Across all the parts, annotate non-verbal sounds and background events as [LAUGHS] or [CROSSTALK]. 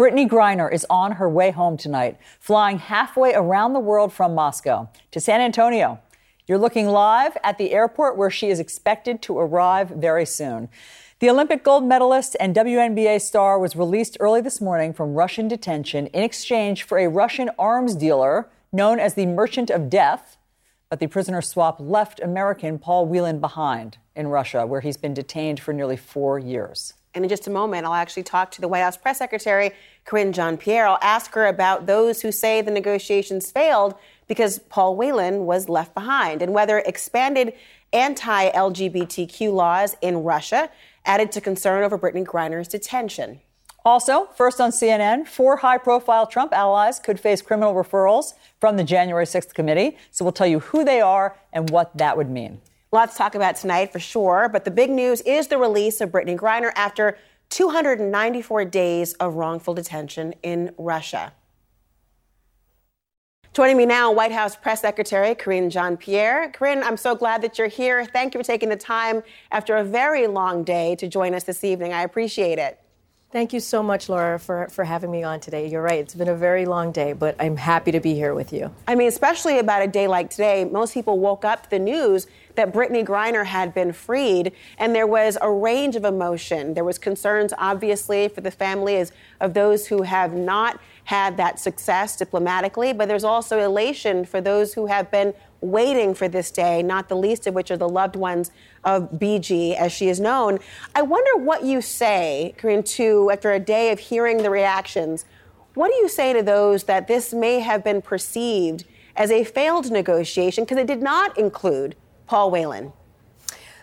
Brittney Griner is on her way home tonight, flying halfway around the world from Moscow to San Antonio. You're looking live at the airport where she is expected to arrive very soon. The Olympic gold medalist and WNBA star was released early this morning from Russian detention in exchange for a Russian arms dealer known as the Merchant of Death. But the prisoner swap left American Paul Whelan behind in Russia, where he's been detained for nearly four years. And in just a moment, I'll actually talk to the White House press secretary, Karine Jean Pierre. I'll ask her about those who say the negotiations failed because Paul Whelan was left behind and whether expanded anti LGBTQ laws in Russia added to concern over Brittney Griner's detention. Also, first on CNN, four high profile Trump allies could face criminal referrals from the January 6th committee. So we'll tell you who they are and what that would mean. Lots to talk about tonight for sure, but the big news is the release of Brittney Griner after 294 days of wrongful detention in Russia. Joining me now, White House Press Secretary Karine Jean Pierre. Karine, I'm so glad that you're here. Thank you for taking the time after a very long day to join us this evening. I appreciate it. Thank you so much, Laura, for, for having me on today. You're right, it's been a very long day, but I'm happy to be here with you. I mean, especially about a day like today, most people woke up to the news that Brittney Griner had been freed, and there was a range of emotion. There was concerns, obviously, for the families of those who have not had that success diplomatically, but there's also elation for those who have been waiting for this day, not the least of which are the loved ones of BG, as she is known. I wonder what you say, Karine, to after a day of hearing the reactions. What do you say to those that this may have been perceived as a failed negotiation because it did not include Paul Whelan?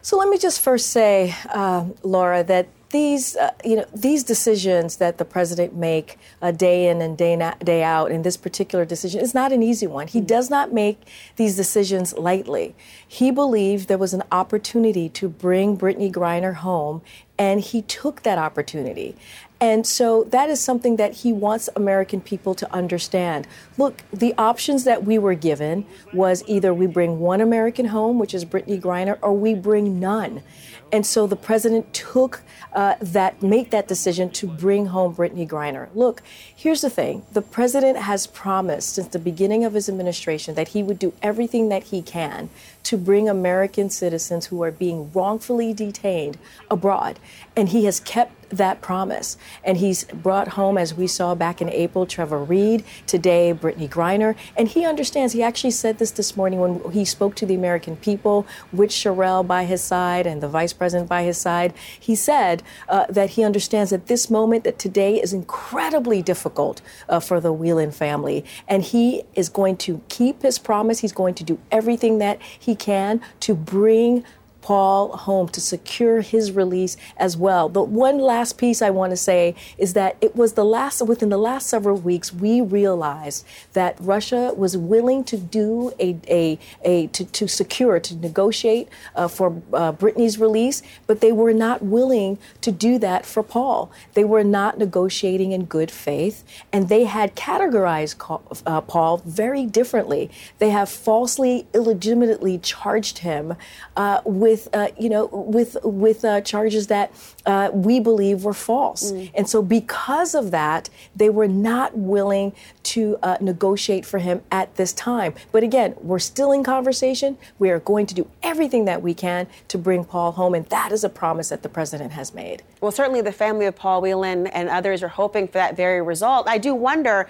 So let me just first say, uh, Laura, that these, uh, you know, these decisions that the president make uh, day in and day, na- day out in this particular decision is not an easy one. He does not make these decisions lightly. He believed there was an opportunity to bring Brittney Griner home, and he took that opportunity. And so that is something that he wants American people to understand. Look, the options that we were given was either we bring one American home, which is Brittney Griner, or we bring none. And so the president took uh, that, made that decision to bring home Brittney Griner. Look, here's the thing: the president has promised since the beginning of his administration that he would do everything that he can to bring American citizens who are being wrongfully detained abroad, and he has kept that promise. And he's brought home, as we saw back in April, Trevor Reed, today, Brittney Griner. And he understands. He actually said this this morning when he spoke to the American people with Cherelle by his side and the vice president by his side. He said uh, that he understands at this moment, that today is incredibly difficult uh, for the Whelan family. And he is going to keep his promise. He's going to do everything that he can to bring Paul home to secure his release as well. The one last piece I want to say is that it was the last within the last several weeks we realized that Russia was willing to do a a, a to, to secure to negotiate uh, for uh, Brittney's release, but they were not willing to do that for Paul. They were not negotiating in good faith, and they had categorized uh, Paul very differently. They have falsely, illegitimately charged him uh, with with uh, you know with with uh, charges that uh, we believe were false. Mm. And so because of that, they were not willing to uh, negotiate for him at this time. But again, we're still in conversation. We are going to do everything that we can to bring Paul home, and that is a promise that the president has made. Well, certainly the family of Paul Whelan and others are hoping for that very result. I do wonder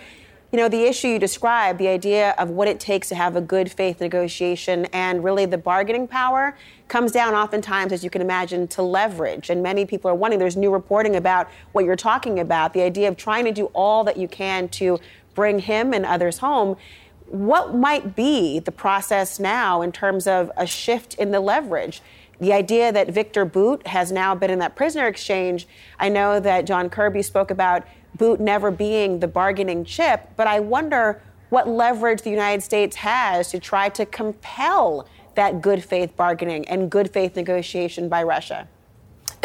you know, the issue you described, the idea of what it takes to have a good faith negotiation and really the bargaining power comes down oftentimes, as you can imagine, to leverage. And many people are wondering, there's new reporting about what you're talking about, the idea of trying to do all that you can to bring him and others home. What might be the process now in terms of a shift in the leverage? The idea that Victor Bout has now been in that prisoner exchange, I know that John Kirby spoke about Bout never being the bargaining chip, but I wonder what leverage the United States has to try to compel that good faith bargaining and good faith negotiation by Russia.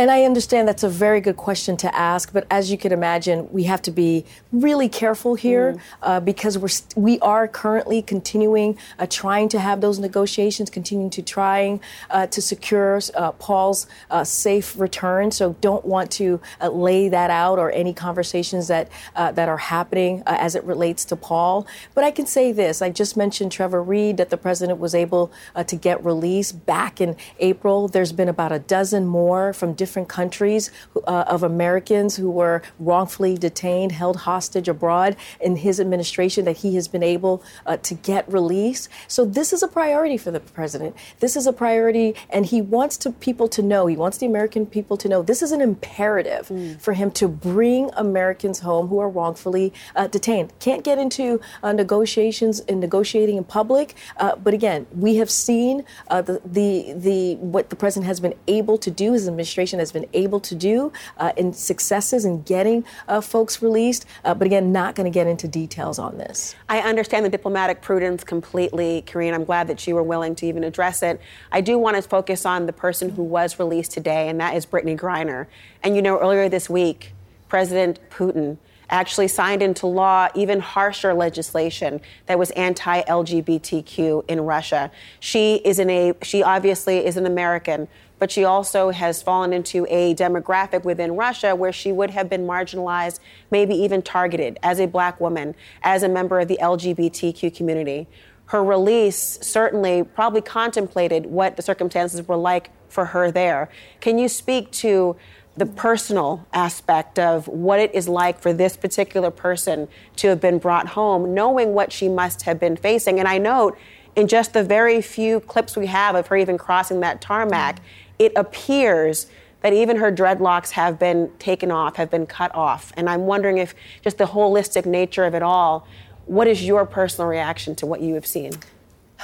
And I understand that's a very good question to ask, but as you can imagine, we have to be really careful here mm. uh, because we're st- we are currently continuing uh, trying to have those negotiations, continuing to trying uh, to secure uh, Paul's uh, safe return. So don't want to uh, lay that out or any conversations that that are happening as it relates to Paul. But I can say this: I just mentioned Trevor Reed that the president was able to get released back in April. There's been about a dozen more from different countries uh, of Americans who were wrongfully detained, held hostage abroad in his administration that he has been able uh, to get released. So this is a priority for the president. This is a priority, and he wants to people to know. He wants the American people to know this is an imperative mm. for him to bring Americans home who are wrongfully uh, detained. Can't get into uh, negotiations and negotiating in public, uh, but again, we have seen uh, the the the what the president has been able to do. His administration administration has been able to do uh, in successes in getting uh, folks released. Uh, but again, not going to get into details on this. I understand the diplomatic prudence completely, Karine. I'm glad that you were willing to even address it. I do want to focus on the person who was released today, and that is Brittney Griner. And you know, earlier this week, President Putin actually signed into law even harsher legislation that was anti-LGBTQ in Russia. She is in a she obviously is an American but she also has fallen into a demographic within Russia where she would have been marginalized, maybe even targeted as a black woman, as a member of the LGBTQ community. Her release certainly probably contemplated what the circumstances were like for her there. Can you speak to the personal aspect of what it is like for this particular person to have been brought home, knowing what she must have been facing? And I note in just the very few clips we have of her even crossing that tarmac, mm-hmm it appears that even her dreadlocks have been taken off, have been cut off. And I'm wondering if just the holistic nature of it all, what is your personal reaction to what you have seen?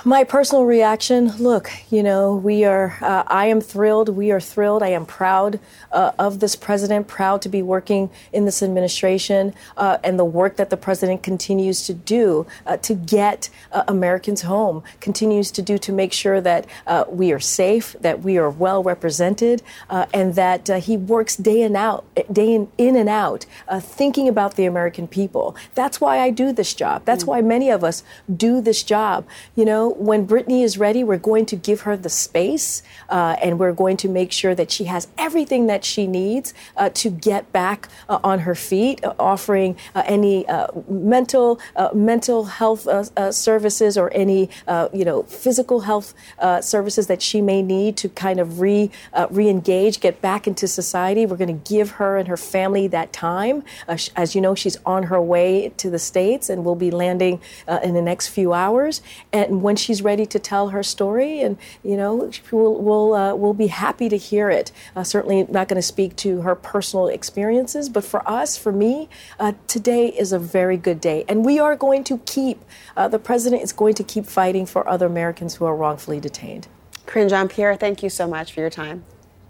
My personal reaction look, you know, we are, uh, I am thrilled. We are thrilled. I am proud uh, of this president, proud to be working in this administration uh, and the work that the president continues to do uh, to get uh, Americans home, continues to do to make sure that uh, we are safe, that we are well represented, and that he works day in out, day in, in and out, thinking about the American people. That's why I do this job. That's mm. why many of us do this job. You know, when Brittney is ready, we're going to give her the space uh, and we're going to make sure that she has everything that she needs uh, to get back uh, on her feet, uh, offering uh, any uh, mental mental health services or any you know physical health services that she may need to kind of re re-engage, get back into society. We're going to give her and her family that time. as you know, she's on her way to the states and will be landing in the next few hours. And when she's ready to tell her story, and you know, we'll we'll, uh, we'll be happy to hear it. Uh, certainly not going to speak to her personal experiences, but for us, for me, uh, today is a very good day, and we are going to keep. Uh, the president is going to keep fighting for other Americans who are wrongfully detained. Karine Jean Pierre, thank you so much for your time.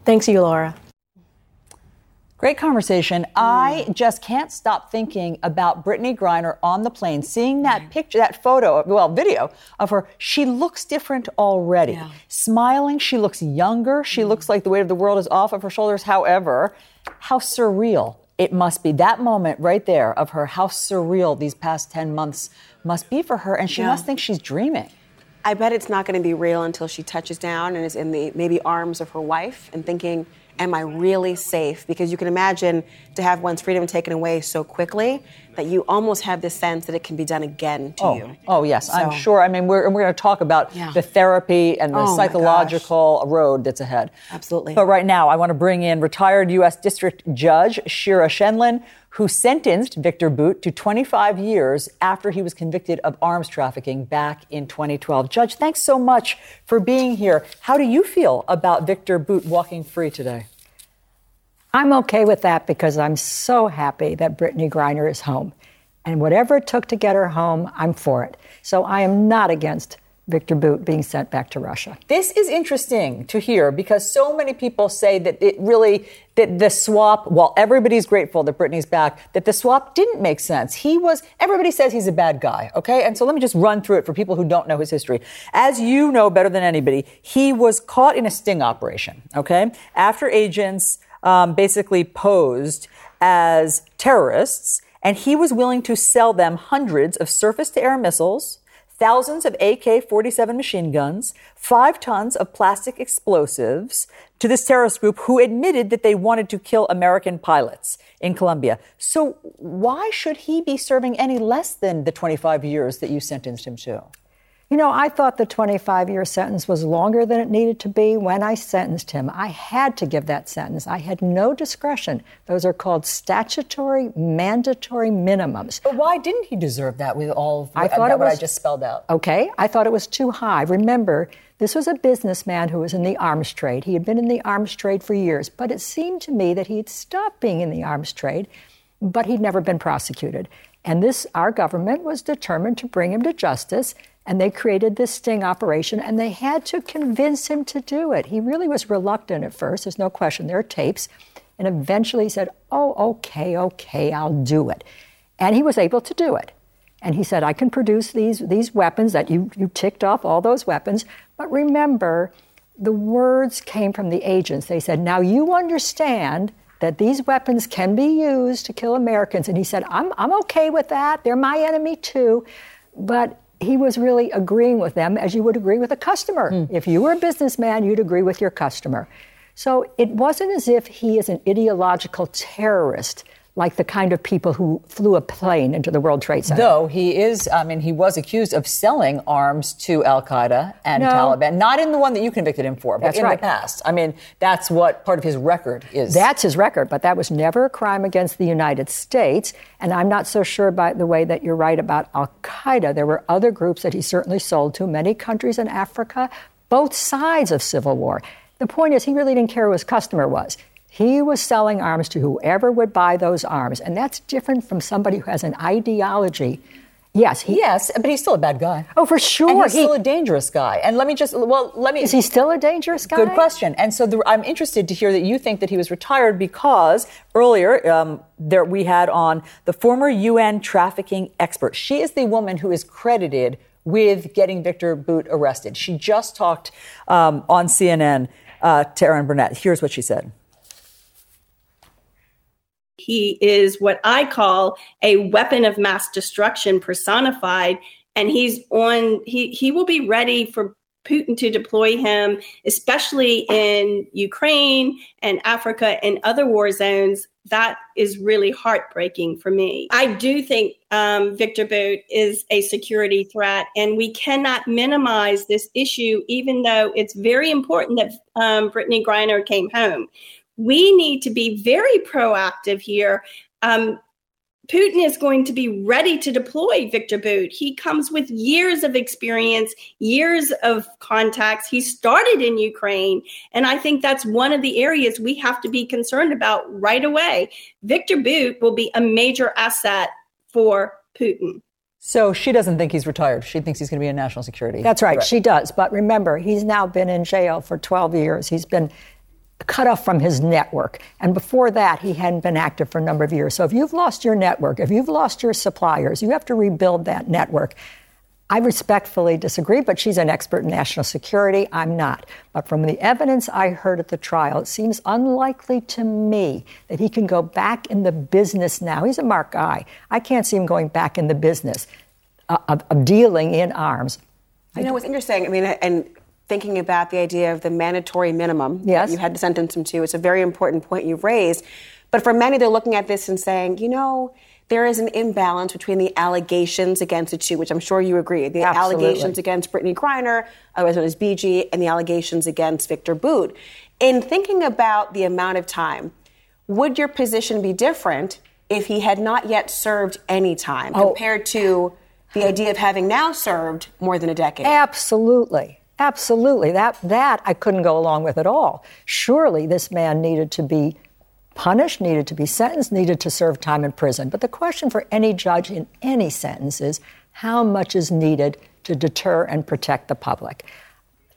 Thanks you, Laura. Great conversation. Mm. I just can't stop thinking about Brittney Griner on the plane, seeing that picture, that photo, well, video of her. She looks different already. Yeah. Smiling, she looks younger. She mm. looks like the weight of the world is off of her shoulders. However, how surreal it must be. That moment right there of her, how surreal these past 10 months must be for her. And she yeah. must think she's dreaming. I bet it's not going to be real until she touches down and is in the maybe arms of her wife and thinking, am I really safe? Because you can imagine to have one's freedom taken away so quickly that you almost have this sense that it can be done again to oh, you. Oh, yes, so. I'm sure. I mean, we're, we're going to talk about yeah. the therapy and the oh psychological road that's ahead. Absolutely. But right now, I want to bring in retired U.S. District Judge Shira Scheindlin, who sentenced Victor Bout to 25 years after he was convicted of arms trafficking back in 2012. Judge, thanks so much for being here. How do you feel about Victor Bout walking free today? I'm okay with that because I'm so happy that Brittney Griner is home. And whatever it took to get her home, I'm for it. So I am not against Victor Bout being sent back to Russia. This is interesting to hear because so many people say that it really that the swap, while everybody's grateful that Brittney's back, that the swap didn't make sense. He was everybody says he's a bad guy, okay? And so let me just run through it for people who don't know his history. As you know better than anybody, he was caught in a sting operation, okay? After agents um, basically posed as terrorists, and he was willing to sell them hundreds of surface to air missiles thousands of AK 47 machine guns, five tons of plastic explosives to this terrorist group who admitted that they wanted to kill American pilots in Colombia. So, why should he be serving any less than the 25 years that you sentenced him to? You know, I thought the 25 year sentence was longer than it needed to be when I sentenced him. I had to give that sentence. I had no discretion. Those are called statutory mandatory minimums. But why didn't he deserve that with all of I thought it was, what I just spelled out? Okay, I thought it was too high. Remember, this was a businessman who was in the arms trade. He had been in the arms trade for years, but it seemed to me that he had stopped being in the arms trade, but he'd never been prosecuted. And this, our government was determined to bring him to justice and they created this sting operation, and they had to convince him to do it. He really was reluctant at first, there's no question. There are tapes. And eventually he said, Oh, okay, okay, I'll do it. And he was able to do it. And he said, I can produce these, these weapons that you, you ticked off all those weapons. But remember, the words came from the agents. They said, Now you understand that these weapons can be used to kill Americans. And he said, I'm, I'm okay with that. They're my enemy too. But he was really agreeing with them as you would agree with a customer. Mm. If you were a businessman, you'd agree with your customer. So it wasn't as if he is an ideological terrorist like the kind of people who flew a plane into the World Trade Center. Though he is, I mean, he was accused of selling arms to Al Qaeda and no. Taliban, not in the one that you convicted him for, but that's in right. the past. I mean, that's what part of his record is. That's his record, but that was never a crime against the United States. And I'm not so sure by the way that you're right about Al Qaeda. There were other groups that he certainly sold to, many countries in Africa, both sides of civil war. The point is, he really didn't care who his customer was. He was selling arms to whoever would buy those arms. And that's different from somebody who has an ideology. Yes, he, yes, but he's still a bad guy. Oh, for sure. And he's he, still a dangerous guy. And let me just, well, let me. Is he still a dangerous guy? Good question. And so the, I'm interested to hear that you think that he was retired because earlier um, there we had on the former UN trafficking expert. She is the woman who is credited with getting Victor Bout arrested. She just talked um, on CNN uh, to Erin Burnett. Here's what she said. He is what I call a weapon of mass destruction personified. And he's on, he, he will be ready for Putin to deploy him, especially in Ukraine and Africa and other war zones. That is really heartbreaking for me. I do think um, Victor Bout is a security threat, and we cannot minimize this issue, even though it's very important that um, Brittney Griner came home we need to be very proactive here. Um, Putin is going to be ready to deploy Victor Bout. He comes with years of experience, years of contacts. He started in Ukraine. And I think that's one of the areas we have to be concerned about right away. Victor Bout will be a major asset for Putin. So she doesn't think he's retired. She thinks he's going to be a national security. That's right. Threat. She does. But remember, he's now been in jail for 12 years. He's been cut off from his network. And before that, he hadn't been active for a number of years. So if you've lost your network, if you've lost your suppliers, you have to rebuild that network. I respectfully disagree, but she's an expert in national security. I'm not. But from the evidence I heard at the trial, it seems unlikely to me that he can go back in the business now. He's a mark guy. I can't see him going back in the business uh, of, of dealing in arms. You know what's interesting? I mean, and thinking about the idea of the mandatory minimum yes. you had to sentence him to. It's a very important point you've raised. But for many, they're looking at this and saying, you know, there is an imbalance between the allegations against the two, which I'm sure you agree. The Absolutely. allegations against Brittney Griner, otherwise known as BG, and the allegations against Victor Bout. In thinking about the amount of time, would your position be different if he had not yet served any time Oh. compared to the idea of having now served more than a decade? Absolutely. Absolutely. That that I couldn't go along with at all. Surely this man needed to be punished, needed to be sentenced, needed to serve time in prison. But the question for any judge in any sentence is how much is needed to deter and protect the public.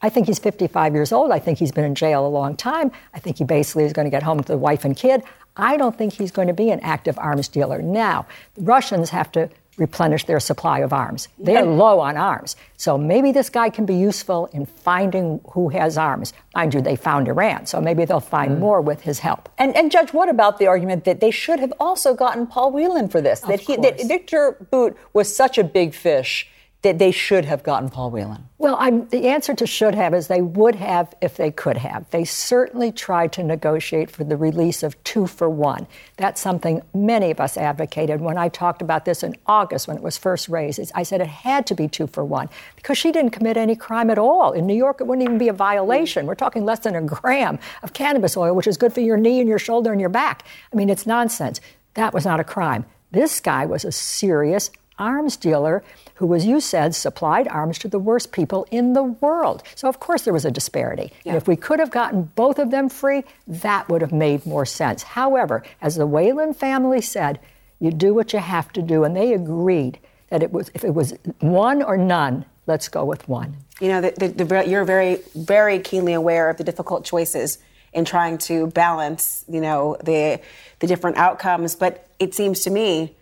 I think he's 55 years old. I think he's been in jail a long time. I think he basically is going to get home to the wife and kid. I don't think he's going to be an active arms dealer. Now, the Russians have to replenish their supply of arms. They're low on arms. So maybe this guy can be useful in finding who has arms. Mind you, they found Iran, so maybe they'll find mm. more with his help. And, and Judge, what about the argument that they should have also gotten Paul Whelan for this? That he, that. Victor Bout was such a big fish that they should have gotten Paul Whelan. Well, I'm, the answer to should have is they would have if they could have. They certainly tried to negotiate for the release of two for one. That's something many of us advocated when I talked about this in August when it was first raised. I said it had to be two for one because she didn't commit any crime at all. In New York, it wouldn't even be a violation. We're talking less than a gram of cannabis oil, which is good for your knee and your shoulder and your back. I mean, it's nonsense. That was not a crime. This guy was a serious arms dealer who, as you said, supplied arms to the worst people in the world. So, of course, there was a disparity. And if we could have gotten both of them free, that would have made more sense. However, as the Whelan family said, you do what you have to do. And they agreed that it was, if it was one or none, let's go with one. You know, the, the, the, you're very, very keenly aware of the difficult choices in trying to balance, you know, the the different outcomes. But it seems to me,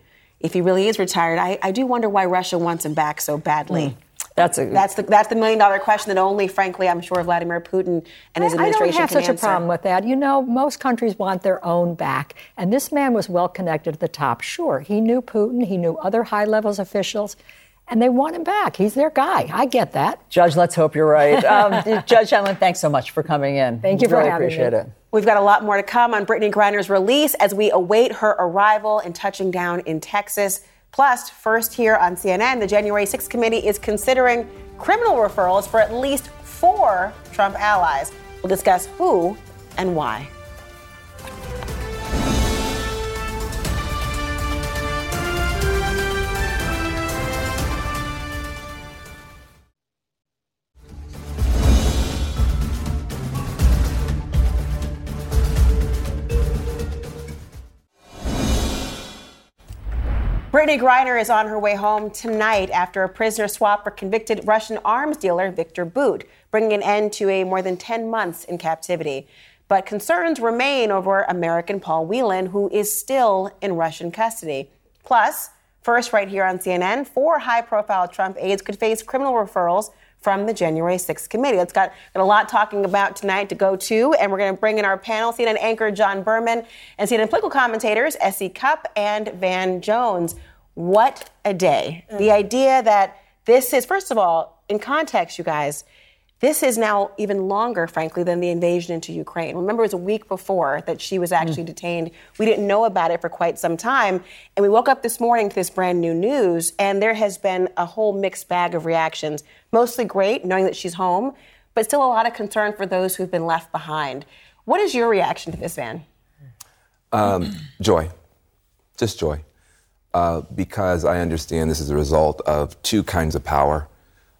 if he really is retired, I, I do wonder why Russia wants him back so badly. That's a That's the that's the million dollar question that only, frankly, I'm sure Vladimir Putin and his I- I administration don't have such answer. a problem with that. You know, most countries want their own back, and this man was well connected at the top. Sure, he knew Putin, he knew other high levels officials, and they want him back. He's their guy. I get that. Judge, let's hope you're right. Um, [LAUGHS] Judge Helen, thanks so much for coming in. Thank you for really having me. appreciate it. We've got a lot more to come on Brittney Griner's release as we await her arrival and touching down in Texas. Plus, first here on CNN, the January 6th committee is considering criminal referrals for at least four Trump allies. We'll discuss who and why. Brittney Griner is on her way home tonight after a prisoner swap for convicted Russian arms dealer Victor Bout, bringing an end to a more than 10 months in captivity. But concerns remain over American Paul Whelan, who is still in Russian custody. Plus, first right here on CNN, four high profile Trump aides could face criminal referrals from the January 6th committee. It's got, got a lot talking about tonight to go to, and we're going to bring in our panel CNN anchor John Berman and CNN political commentators S.E. Cupp and Van Jones. What a day. The mm. idea that this is, first of all, in context, you guys, this is now even longer, frankly, than the invasion into Ukraine. Remember, it was a week before that she was actually detained. We didn't know about it for quite some time. And we woke up this morning to this brand new news, and there has been a whole mixed bag of reactions. Mostly great, knowing that she's home, but still a lot of concern for those who've been left behind. What is your reaction to this, Van? Joy. Just joy. Uh, because I understand this is a result of two kinds of power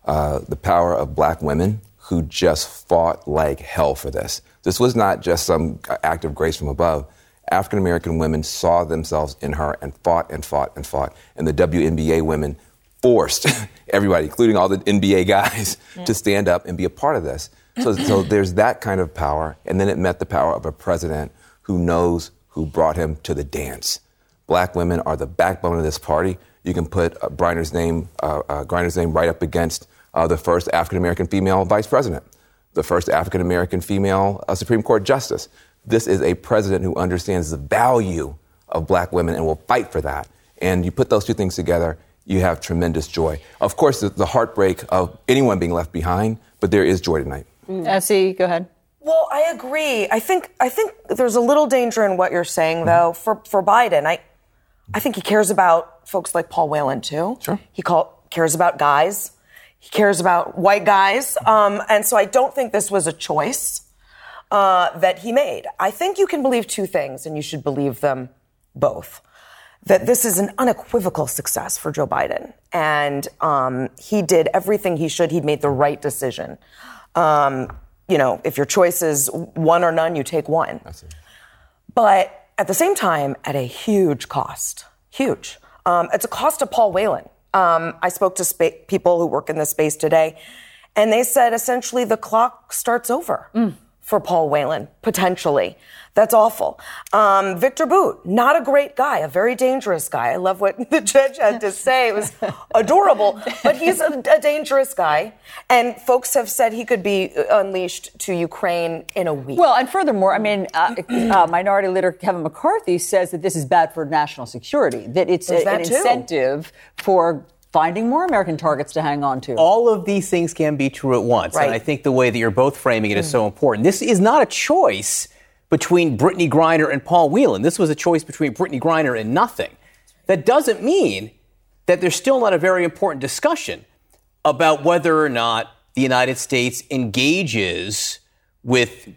uh, the power of black women who just fought like hell for this. This was not just some act of grace from above. African American women saw themselves in her and fought and fought and fought. And the WNBA women forced [LAUGHS] everybody, including all the NBA guys, [LAUGHS] to stand up and be a part of this. So, so [CLEARS THROAT] there's that kind of power. And then it met the power of a president who knows who brought him to the dance. Black women are the backbone of this party. You can put uh, Briner's name, uh, uh, Griner's name, right up against uh, the first African American female vice president, the first African American female uh, Supreme Court justice. This is a president who understands the value of black women and will fight for that. And you put those two things together, you have tremendous joy. Of course, the, the heartbreak of anyone being left behind, but there is joy tonight. S.E., go ahead. Well, I agree. I think I think there's a little danger in what you're saying, though. For for Biden, I I think he cares about folks like Paul Whelan too. Sure. He call, cares about guys. He cares about white guys, um, and so I don't think this was a choice uh, that he made. I think you can believe two things, and you should believe them both. that this is an unequivocal success for Joe Biden. And um, he did everything he should. He made the right decision. Um, you know, if your choice is one or none, you take one. But at the same time, at a huge cost. Huge. Um, it's a cost to Paul Whelan. Um, I spoke to people who work in this space today, and they said essentially the clock starts over. Mm for Paul Whelan, potentially. That's awful. Um, Victor Bout, not a great guy, a very dangerous guy. I love what [LAUGHS] the judge had to say. It was [LAUGHS] adorable, but he's a, a, dangerous guy. And folks have said he could be unleashed to Ukraine in a week. Well, and furthermore, I mean, uh, uh, Minority Leader Kevin McCarthy says that this is bad for national security, that it's a, that an too. incentive for finding more American targets to hang on to. All of these things can be true at once. Right. And I think the way that you're both framing it is so mm. important. This is not a choice between Brittney Griner and Paul Whelan. This was a choice between Brittney Griner and nothing. That doesn't mean that there's still not a very important discussion about whether or not the United States engages with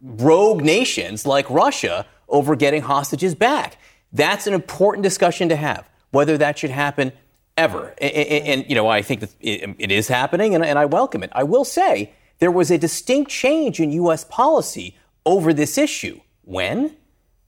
rogue nations like Russia over getting hostages back. That's an important discussion to have. Whether that should happen ever. And, and, and, you know, I think that it, it is happening, and, and I welcome it. I will say there was a distinct change in U.S. policy over this issue. When?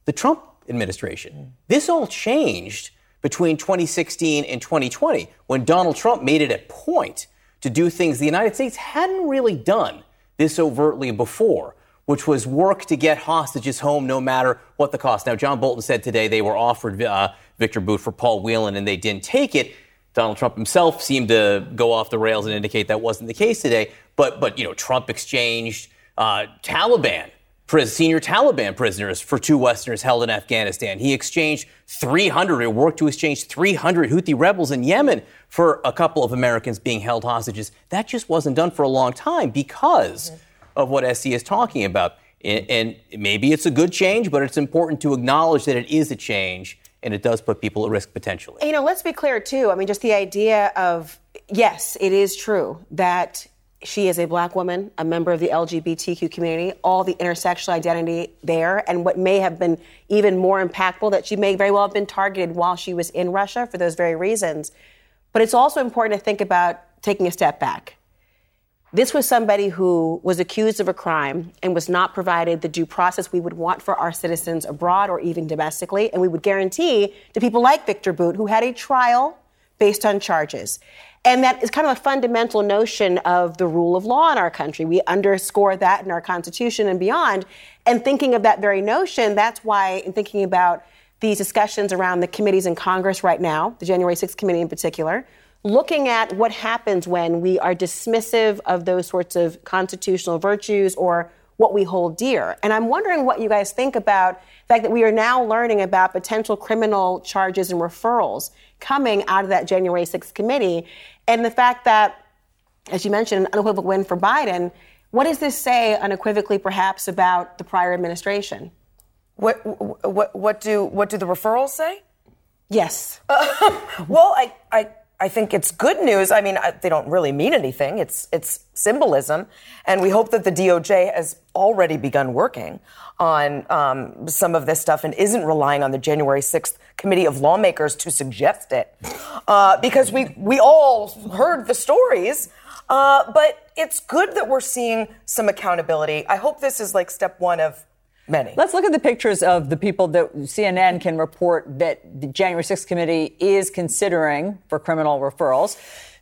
The Trump administration. This all changed between 2016 and 2020 when Donald Trump made it a point to do things the United States hadn't really done this overtly before, which was work to get hostages home no matter what the cost. Now, John Bolton said today they were offered uh, Victor Bout for Paul Whelan and they didn't take it. Donald Trump himself seemed to go off the rails and indicate that wasn't the case today. But, but you know, Trump exchanged uh, Taliban, pris- senior Taliban prisoners for two Westerners held in Afghanistan. He exchanged 300, or worked to exchange 300 Houthi rebels in Yemen for a couple of Americans being held hostages. That just wasn't done for a long time because mm-hmm. of what S.E. is talking about. And, and maybe it's a good change, but it's important to acknowledge that it is a change and it does put people at risk potentially. You know, let's be clear too. I mean, just the idea of yes, it is true that she is a black woman, a member of the LGBTQ community, all the intersectional identity there, and what may have been even more impactful that she may very well have been targeted while she was in Russia for those very reasons. But it's also important to think about taking a step back. This was somebody who was accused of a crime and was not provided the due process we would want for our citizens abroad or even domestically. And we would guarantee to people like Victor Bout, who had a trial based on charges. And that is kind of a fundamental notion of the rule of law in our country. We underscore that in our Constitution and beyond. And thinking of that very notion, that's why, in thinking about these discussions around the committees in Congress right now, the January 6th committee in particular, looking at what happens when we are dismissive of those sorts of constitutional virtues or what we hold dear. And I'm wondering what you guys think about the fact that we are now learning about potential criminal charges and referrals coming out of that January 6th committee, and the fact that, as you mentioned, an unequivocal win for Biden. What does this say unequivocally, perhaps, about the prior administration? What what what do what do the referrals say? Yes. Uh, [LAUGHS] well, I I I think it's good news. I mean, they don't really mean anything. It's it's symbolism, and we hope that the DOJ has already begun working on um, some of this stuff and isn't relying on the January 6th committee of lawmakers to suggest it, uh, because we we all heard the stories. Uh, but it's good that we're seeing some accountability. I hope this is like step one of Many. Let's look at the pictures of the people that CNN can report that the January 6th committee is considering for criminal referrals.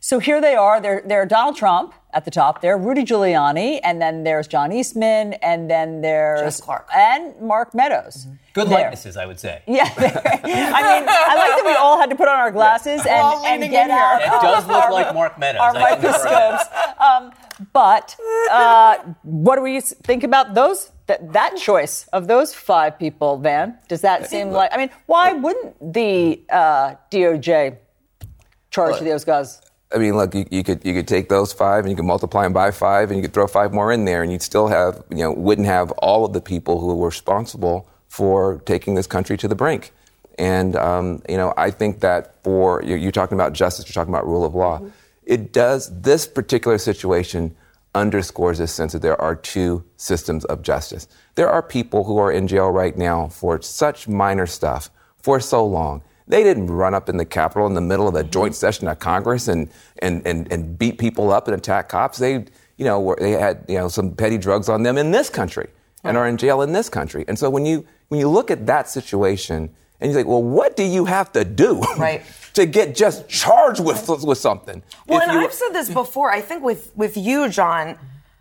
So here they are. They're, they're Donald Trump at the top there, Rudy Giuliani, and then there's John Eastman, and then there's Clark. and Mark Meadows. Mm-hmm. Good there. likenesses, I would say. Yeah, [LAUGHS] I mean, I like that we all had to put on our glasses yeah. and, and get out. It does look like Mark Meadows. Our microscopes. Um, but uh, what do we think about those that that choice of those five people, Van, does that seem like? I mean, why wouldn't the uh, DOJ charge those guys? I mean, look, you, you, could you could take those five and you could multiply them by five and you could throw five more in there and you'd still have you know wouldn't have all of the people who were responsible for taking this country to the brink. And um, you know, I think that for you're, you're, talking about justice, you're talking about rule of law. Mm-hmm. It does this particular situation underscores this sense that there are two systems of justice. There are people who are in jail right now for such minor stuff, for so long. They didn't run up in the Capitol in the middle of a joint mm-hmm. session of Congress and, and, and, and beat people up and attack cops. They, you know, were, they had you know some petty drugs on them in this country and are in jail in this country. And so when you when you look at that situation and you think, well, what do you have to do right. [LAUGHS] to get just charged with with something? Well, and you, I've said this before. I think with with you, John,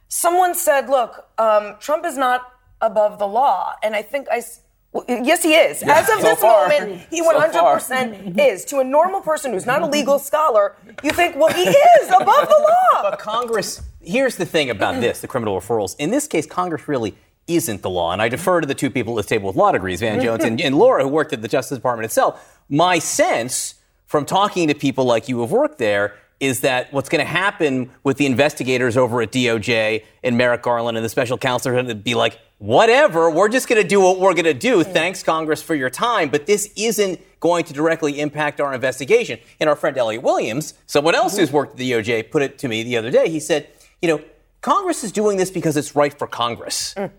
someone said, look, um, Trump is not above the law, and I think I well, yes, he is. Yeah, As of so this far. moment, he 100% so is. To a normal person who's not a legal scholar, you think, well, he is above the law. But Congress, here's the thing about this the criminal referrals. In this case, Congress really isn't the law. And I defer to the two people at the table with law degrees, Van Jones and, and Laura, who worked at the Justice Department itself. My sense from talking to people like you who have worked there is that what's going to happen with the investigators over at DOJ and Merrick Garland and the special counsel are going to be like, whatever, we're just going to do what we're going to do. Thanks, Congress, for your time. But this isn't going to directly impact our investigation. And our friend Elliot Williams, someone else who's worked at the DOJ, put it to me the other day. He said, you know, Congress is doing this because it's right for Congress. Mm.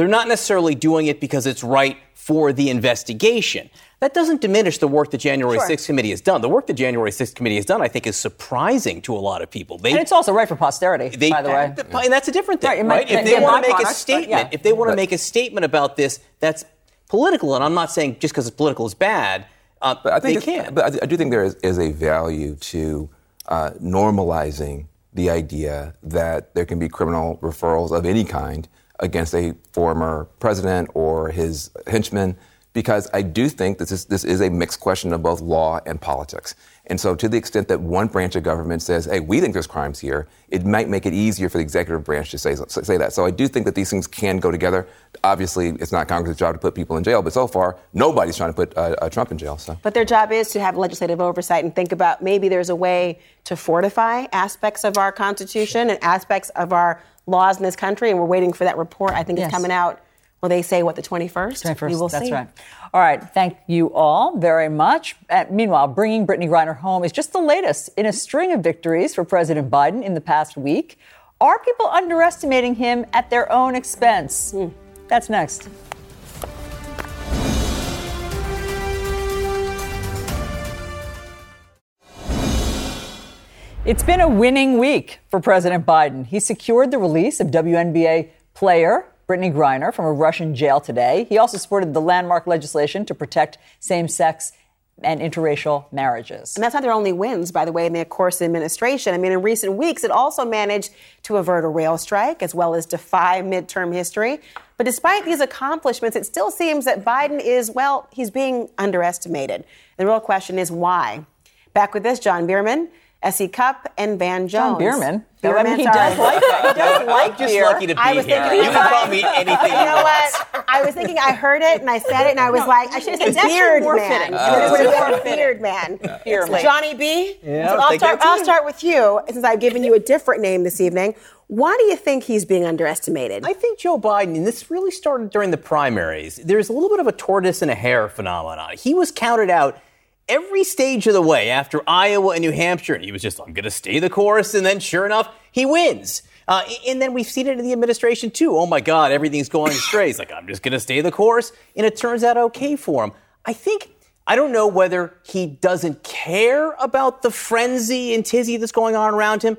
They're not necessarily doing it because it's right for the investigation. That doesn't diminish the work the January sure. 6th committee has done. The work the January 6th committee has done, I think, is surprising to a lot of people. They, and it's also right for posterity, they, by the way. And that's a different thing, right? right? If they want to make a statement, yeah. if they want to make a statement about this, that's political. And I'm not saying just because it's political is bad. Uh, but I think they can. But I do think there is, is a value to uh, normalizing the idea that there can be criminal referrals of any kind against a former president or his henchmen because I do think this is, this is a mixed question of both law and politics. And so, to the extent that one branch of government says, hey, we think there's crimes here, it might make it easier for the executive branch to say, say that. So, I do think that these things can go together. Obviously, it's not Congress's job to put people in jail, but so far, nobody's trying to put uh, uh, Trump in jail. So. But their job is to have legislative oversight and think about maybe there's a way to fortify aspects of our Constitution and aspects of our laws in this country. And we're waiting for that report. I think yes. it's coming out well, they say what the 21st. 21st. We will that's see. right. All right. Thank you all very much. Uh, meanwhile, bringing Brittney Griner home is just the latest in a string of victories for President Biden in the past week. Are people underestimating him at their own expense? Mm. That's next. It's been a winning week for President Biden. He secured the release of WNBA player Brittney Griner from a Russian jail today. He also supported the landmark legislation to protect same sex and interracial marriages. And that's not their only wins, by the way, in the course of administration. I mean, in recent weeks, it also managed to avert a rail strike as well as defy midterm history. But despite these accomplishments, it still seems that Biden is, well, he's being underestimated. The real question is why? Back with this, John Bierman. S.E. Cupp and Van Jones. John Bierman. Bierman, I mean, he does like he does [LAUGHS] like I'm just beer. lucky to be here. Thinking, you can call me [LAUGHS] anything. You know what? I was thinking I heard it and I said it and I was no, like, I should have said beard man. Uh, it would have been beard man. Beer man. Johnny B. Yeah, so I'll start. I'll start with you since I've given you a different name this evening. Why do you think he's being underestimated? I think Joe Biden, and this really started during the primaries. There's a little bit of a tortoise and a hare phenomenon. He was counted out every stage of the way after Iowa and New Hampshire. And he was just, I'm going to stay the course. And then sure enough, he wins. Uh, and then we've seen it in the administration too. Oh my God, everything's going [LAUGHS] astray. He's like, I'm just going to stay the course. And it turns out okay for him. I think, I don't know whether he doesn't care about the frenzy and tizzy that's going on around him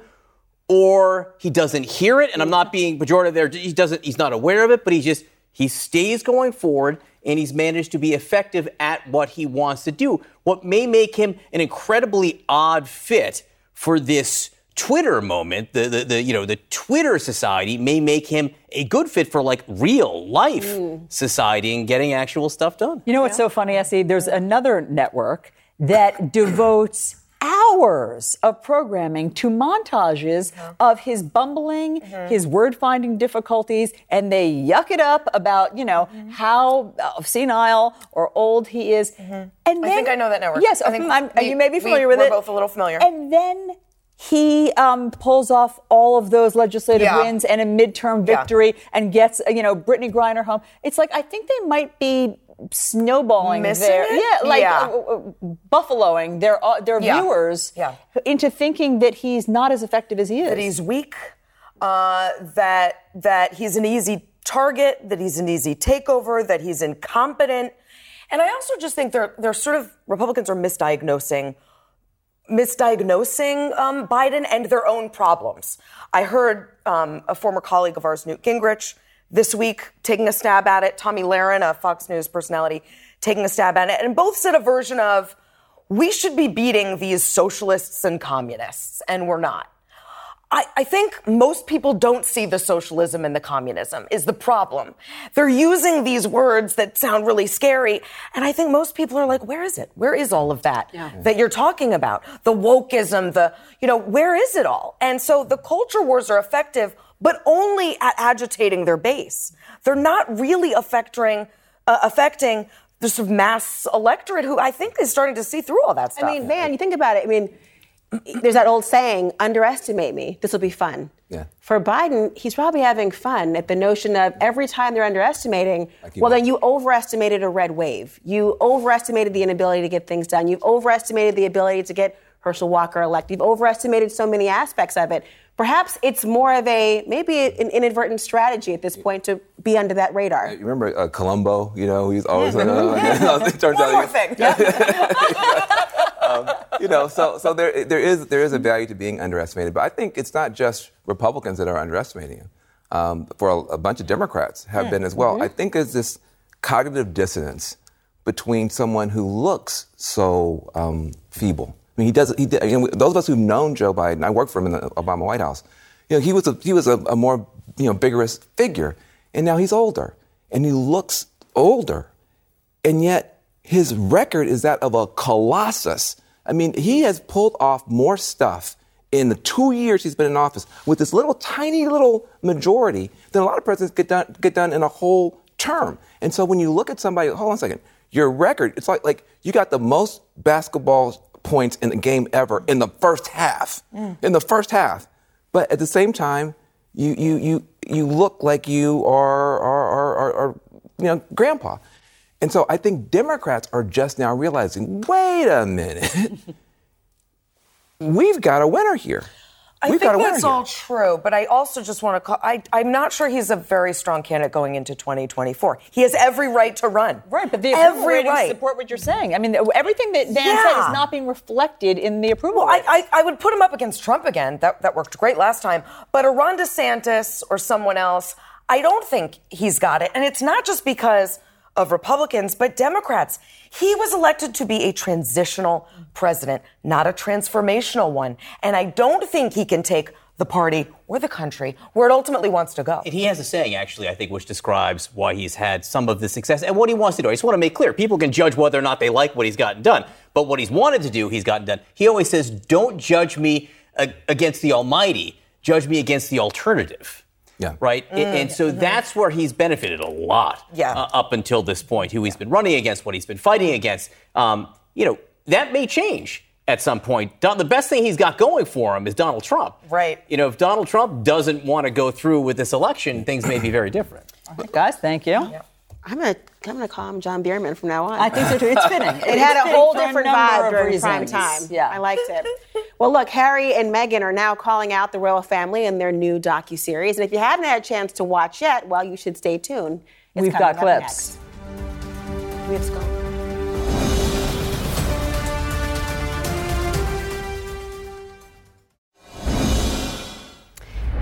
or he doesn't hear it. And I'm not being pejorative there. He doesn't, he's not aware of it, but he just, he stays going forward and he's managed to be effective at what he wants to do. What may make him an incredibly odd fit for this Twitter moment, the, the, the, you know the Twitter society may make him a good fit for like real life mm. society and getting actual stuff done. You know what's yeah. so funny, S.E.? There's another network that devotes hours of programming to montages mm-hmm. of his bumbling, mm-hmm. his word finding difficulties, and they yuck it up about, you know, mm-hmm. how uh, senile or old he is. Mm-hmm. And then, I think I know that network. Yes, I think we, you may be familiar we, with we're it. We're both a little familiar. And then he um, pulls off all of those legislative yeah. wins and a midterm victory yeah. and gets, you know, Brittney Griner home. It's like, I think they might be snowballing Missing their it? yeah like yeah. Uh, uh, buffaloing their uh, their yeah. viewers yeah. into thinking that he's not as effective as he is that he's weak uh, that that he's an easy target that he's an easy takeover that he's incompetent And I also just think they're they're sort of Republicans are misdiagnosing misdiagnosing um, Biden and their own problems. I heard um, a former colleague of ours, Newt Gingrich, this week taking a stab at it. Tomi Lahren, a Fox News personality, taking a stab at it, and both said a version of we should be beating these socialists and communists, and we're not. I, I, think most people don't see the socialism and the communism is the problem. They're using these words that sound really scary. And I think most people are like, where is it? Where is all of that yeah. that you're talking about? The wokeism, the, you know, where is it all? And so the culture wars are effective, but only at agitating their base. They're not really affecting, uh, affecting the sort of mass electorate who I think is starting to see through all that stuff. I mean, man, you think about it. I mean, there's that old saying, underestimate me. This will be fun. Yeah. For Biden, he's probably having fun at the notion of every time they're underestimating, well, then you overestimated a red wave. You overestimated the inability to get things done. You've overestimated the ability to get Herschel Walker elected. You've overestimated so many aspects of it. Perhaps it's more of a maybe an inadvertent strategy at this point to be under that radar. You remember uh, Columbo? You know, he's always yeah, like, oh, yeah. [LAUGHS] it turns One out more thing. [LAUGHS] um, you know, so so there there is there is a value to being underestimated, but I think it's not just Republicans that are underestimating him. Um, for a, a, bunch of Democrats have been as well. Mm-hmm. I think there's this cognitive dissonance between someone who looks so um, feeble. I mean, he does. He you know, those of us who've known Joe Biden, I worked for him in the Obama White House. You know, he was a he was a, a more you know vigorous figure, and now he's older, and he looks older, and yet his record is that of a colossus I mean, he has pulled off more stuff in the two years he's been in office with this little tiny little majority than a lot of presidents get done, get done in a whole term. And so when you look at somebody, hold on a second, your record, it's like, like you got the most basketball points in a game ever in the first half. Mm. In the first half. But at the same time, you, you, you, you look like you are, are, are, are, are you know, grandpa. And so I think Democrats are just now realizing wait a minute, [LAUGHS] we've got a winner here. I We've think that's all true, but I also just want to call. I, am not sure he's a very strong candidate going into 2024. He has every right to run. Right, but the approval every ratings right. support what you're saying. I mean, everything that Dan yeah. said is not being reflected in the approval. Well, I, I, I, would put him up against Trump again. That that worked great last time. But a Ron DeSantis or someone else, I don't think he's got it. And it's not just because of Republicans, but Democrats. He was elected to be a transitional president, not a transformational one. And I don't think he can take the party or the country where it ultimately wants to go. And he has a saying, actually, I think, which describes why he's had some of the success and what he wants to do. I just want to make clear people can judge whether or not they like what he's gotten done, but what he's wanted to do, he's gotten done. He always says, Don't judge me against the Almighty, judge me against the alternative. Yeah. Right? Mm. And so mm-hmm. that's where he's benefited a lot yeah. Uh, up until this point, who he's been running against, what he's been fighting against. Um, you know, that may change at some point. Don, The best thing he's got going for him is Donald Trump. Right. You know, if Donald Trump doesn't want to go through with this election, things may be very different. guys, thank you. Yeah. I'm gonna I'm gonna call him John Bierman from now on. I think so too. It's fitting. [LAUGHS] it had a whole different vibe during prime time. Yeah, I liked it. Well, look, Harry and Meghan are now calling out the royal family in their new docu series, and if you haven't had a chance to watch yet, well, you should stay tuned. It's We've got clips. We have to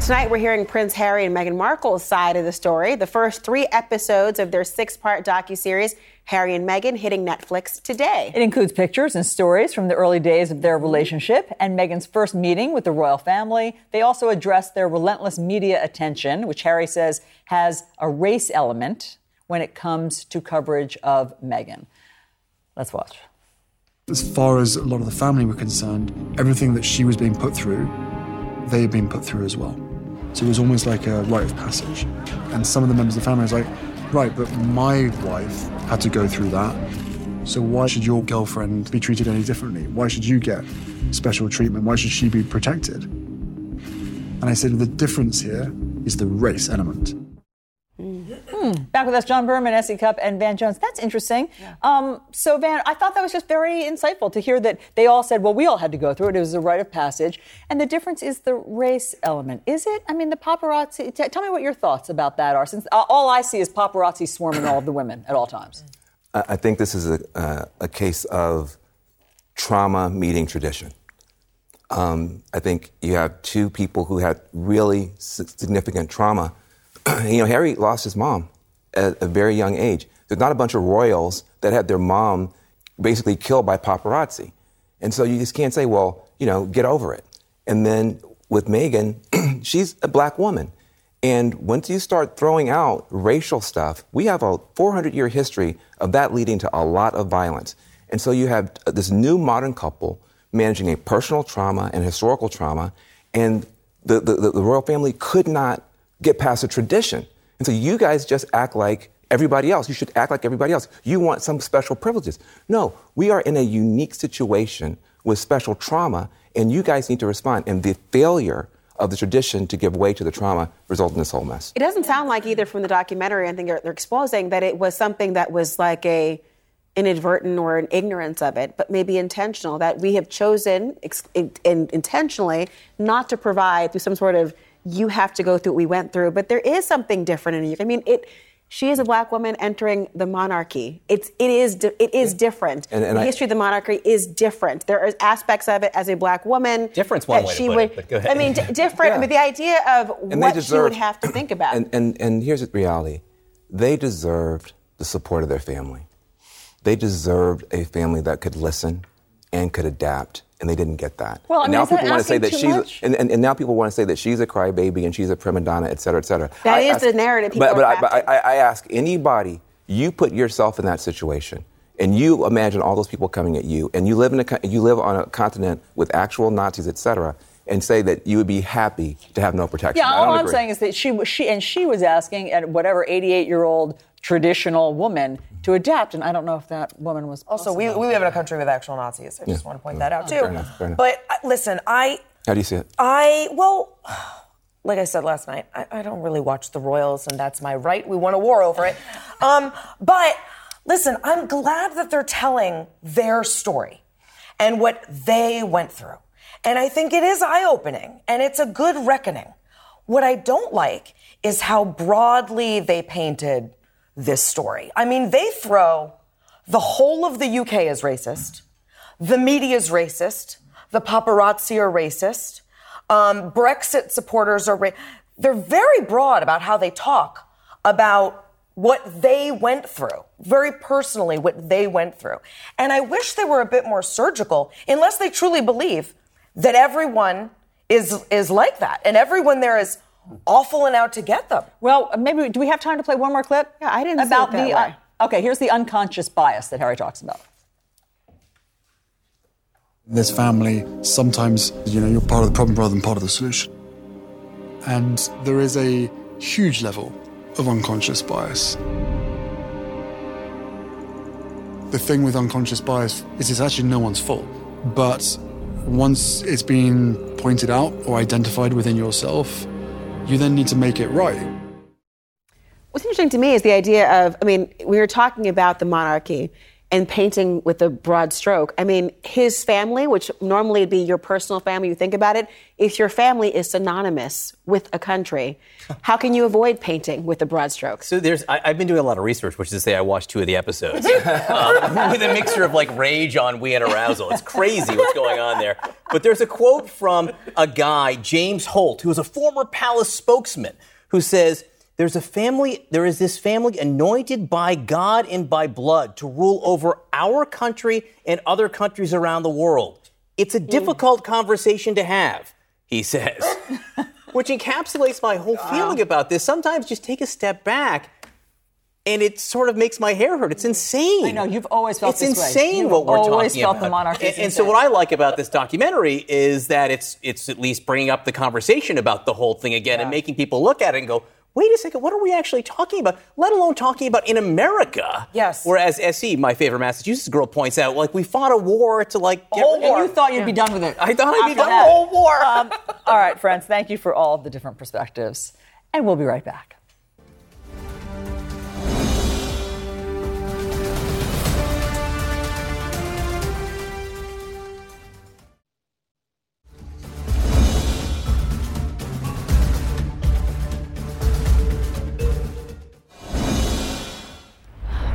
Tonight, we're hearing Prince Harry and Meghan Markle's side of the story. The first three episodes of their six-part docu-series, Harry and Meghan, hitting Netflix today. It includes pictures and stories from the early days of their relationship and Meghan's first meeting with the royal family. They also address their relentless media attention, which Harry says has a race element when it comes to coverage of Meghan. Let's watch. As far as a lot of the family were concerned, everything that she was being put through, they had been put through as well. So it was almost like a rite of passage. And some of the members of the family was like, right, but my wife had to go through that. So why should your girlfriend be treated any differently? Why should you get special treatment? Why should she be protected? And I said, the difference here is the race element. Hmm. Back with us, John Berman, S.E. Cupp, and Van Jones. That's interesting. Yeah. Um, so, Van, I thought that was just very insightful to hear that they all said, well, we all had to go through it. It was a rite of passage. And the difference is the race element. Is it? I mean, the paparazzi, t- tell me what your thoughts about that are, since uh, all I see is paparazzi swarming all of the women at all times. I think this is a, uh, a case of trauma meeting tradition. Um, I think you have two people who had really significant trauma. [CLEARS THROAT] you know, Harry lost his mom at a very young age. There's not a bunch of royals that had their mom basically killed by paparazzi. And so you just can't say, well, you know, get over it. And then with Meghan, [CLEARS THROAT] she's a black woman. And once you start throwing out racial stuff, we have a 400 year history of that leading to a lot of violence. And so you have uh, this new modern couple managing a personal trauma and historical trauma, and the, the, the royal family could not get past a tradition. And so you guys just act like everybody else. You should act like everybody else. You want some special privileges. No, we are in a unique situation with special trauma, and you guys need to respond. And the failure of the tradition to give way to the trauma resulted in this whole mess. It doesn't sound like either from the documentary, I think they're, they're exposing that it was something that was like a inadvertent or an ignorance of it, but maybe intentional, that we have chosen ex- in, in, intentionally not to provide through some sort of you have to go through what we went through. But there is something different in you. I mean, it she is a black woman entering the monarchy. It's it is it is different. And, and the I, history of the monarchy is different. There are aspects of it as a black woman. Difference one way she to put would, it, but go ahead. I mean, d- [LAUGHS] different. yeah. I mean, the idea of and what deserved, she would have to think about. And, and and here's the reality: they deserved the support of their family. They deserved a family that could listen and could adapt and they didn't get that. Well, I mean, now people want to say that she's, and, and, and, now people want to say that she's a crybaby and she's a prima donna, et cetera, et cetera. That I is ask, the narrative. People but, but, I, but I, I, ask anybody, you put yourself in that situation, and you imagine all those people coming at you, and you live in a, you live on a continent with actual Nazis, et cetera, and say that you would be happy to have no protection. Yeah, all I'm saying is that she, she and she was asking at whatever 88 year old traditional woman to adapt. And I don't know if that woman was. Also, we, we live in a country with actual Nazis. I just want to point that out, too. Fair enough, fair enough. But uh, listen, I. How do you see it? I, well, [SIGHS] like I said last night, I, I don't really watch the Royals, and that's my right. We won a war over it. [LAUGHS] Um, but listen, I'm glad that they're telling their story and what they went through. And I think it is eye opening and it's a good reckoning. What I don't like is how broadly they painted this story. I mean, they throw the whole of the UK as racist, the media is racist, the paparazzi are racist, um, Brexit supporters are. They're very broad about how they talk about what they went through, very personally, what they went through. And I wish they were a bit more surgical, unless they truly believe that everyone is is like that, and everyone there is awful and out to get them. Well, maybe do we have time to play one more clip? Yeah, I didn't about the. Uh, okay, here's the unconscious bias that Harry talks about. This family, sometimes you know you're part of the problem rather than part of the solution, and there is a huge level of unconscious bias. The thing with unconscious bias is it's actually no one's fault, but once it's been pointed out or identified within yourself, you then need to make it right. What's interesting to me is the idea of, I mean, we were talking about the monarchy and painting with a broad stroke. I mean, his family, which normally would be your personal family, you think about it, if your family is synonymous with a country, [LAUGHS] how can you avoid painting with a broad stroke? So there's, I, have been doing a lot of research, which is to say I watched two of the episodes um, [LAUGHS] with a mixture of like rage, ennui, and arousal. It's crazy what's going on there. But there's a quote from a guy, James Holt, who is a former palace spokesman, who says, there's a family, there is this family anointed by God and by blood to rule over our country and other countries around the world. It's a mm. difficult conversation to have, he [LAUGHS] says, which encapsulates my whole feeling about this. Sometimes just take a step back and it sort of makes my hair hurt. It's insane. I know you've always felt it's insane what we're talking always felt about. the monarchy. And, and so what I like about this documentary is that it's it's at least bringing up the conversation about the whole thing again yeah. and making people look at it and go, wait a second, what are we actually talking about? Let alone talking about in America. Yes. Whereas SE, my favorite Massachusetts girl, points out, like we fought a war to like get whole war. And you thought you'd yeah. be done with it. I thought I'd be done with the whole war. Um, all right, friends, thank you for all of the different perspectives, and we'll be right back.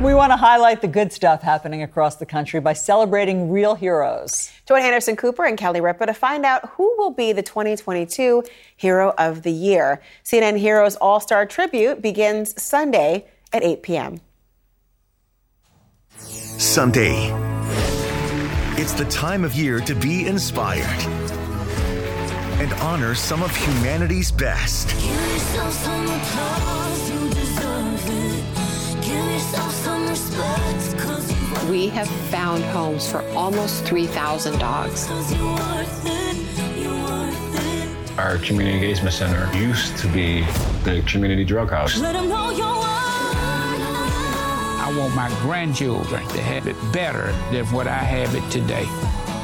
We want to highlight the good stuff happening across the country by celebrating real heroes. Join Anderson Cooper and Kelly Ripa to find out who will be the 2022 Hero of the Year. CNN Heroes All Star Tribute begins Sunday at 8 p.m. Sunday. It's the time of year to be inspired and honor some of humanity's best. We have found homes for almost 3,000 dogs. Our community engagement center used to be the community drug house. I want my grandchildren to have it better than what I have it today.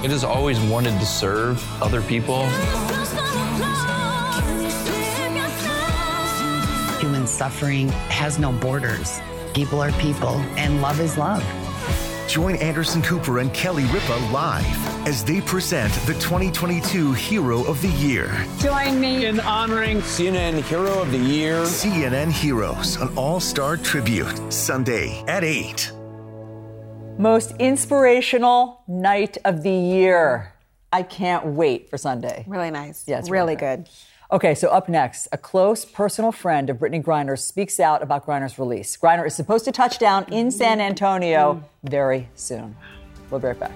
It has always wanted to serve other people. Human suffering has no borders. People are people, and love is love. Join Anderson Cooper and Kelly Ripa live as they present the 2022 Hero of the Year. Join me in honoring CNN Hero of the Year. CNN Heroes, an all star tribute, Sunday at 8. Most inspirational night of the year. I can't wait for Sunday. Really nice. Yes, really good. Okay, so up next, a close personal friend of Brittney Griner speaks out about Griner's release. Griner is supposed to touch down in San Antonio very soon. We'll be right back.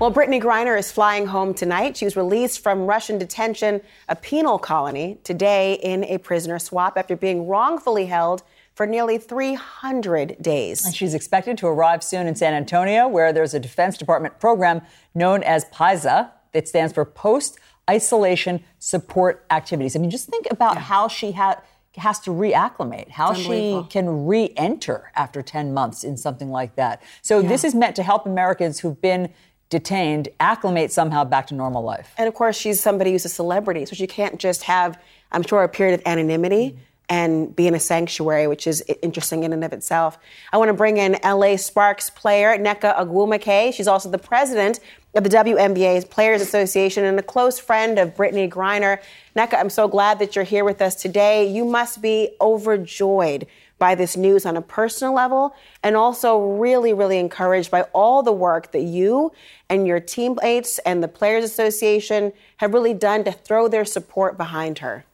Well, Brittney Griner is flying home tonight. She was released from Russian detention, a penal colony, today in a prisoner swap after being wrongfully held for nearly 300 days. And she's expected to arrive soon in San Antonio, where there's a Defense Department program known as PISA. It stands for Post Isolation Support Activities. I mean, just think about yeah. how she had has to reacclimate, how she can re-enter after 10 months in something like that. So yeah. this is meant to help Americans who've been detained acclimate somehow back to normal life. And of course, she's somebody who's a celebrity, so she can't just have, I'm sure, a period of anonymity. Mm-hmm and be in a sanctuary, which is interesting in and of itself. I want to bring in LA Sparks player Nneka Ogwumike. She's also the president of the WNBA's Players Association and a close friend of Brittney Griner. Nneka, I'm so glad that you're here with us today. You must be overjoyed by this news on a personal level and also really, really encouraged by all the work that you and your teammates and the Players Association have really done to throw their support behind her.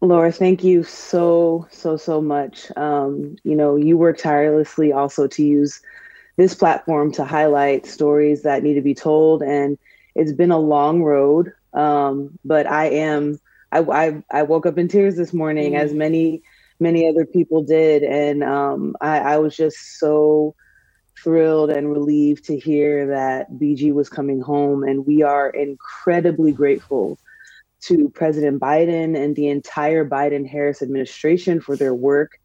Laura, thank you so, so, so much. Um, you know, you work tirelessly also to use this platform to highlight stories that need to be told. And it's been a long road, um, but I am, I, I, I, woke up in tears this morning, mm. as many, many other people did. And um, I, I was just so thrilled and relieved to hear that BG was coming home. And we are incredibly grateful to President Biden and the entire Biden Harris administration for their work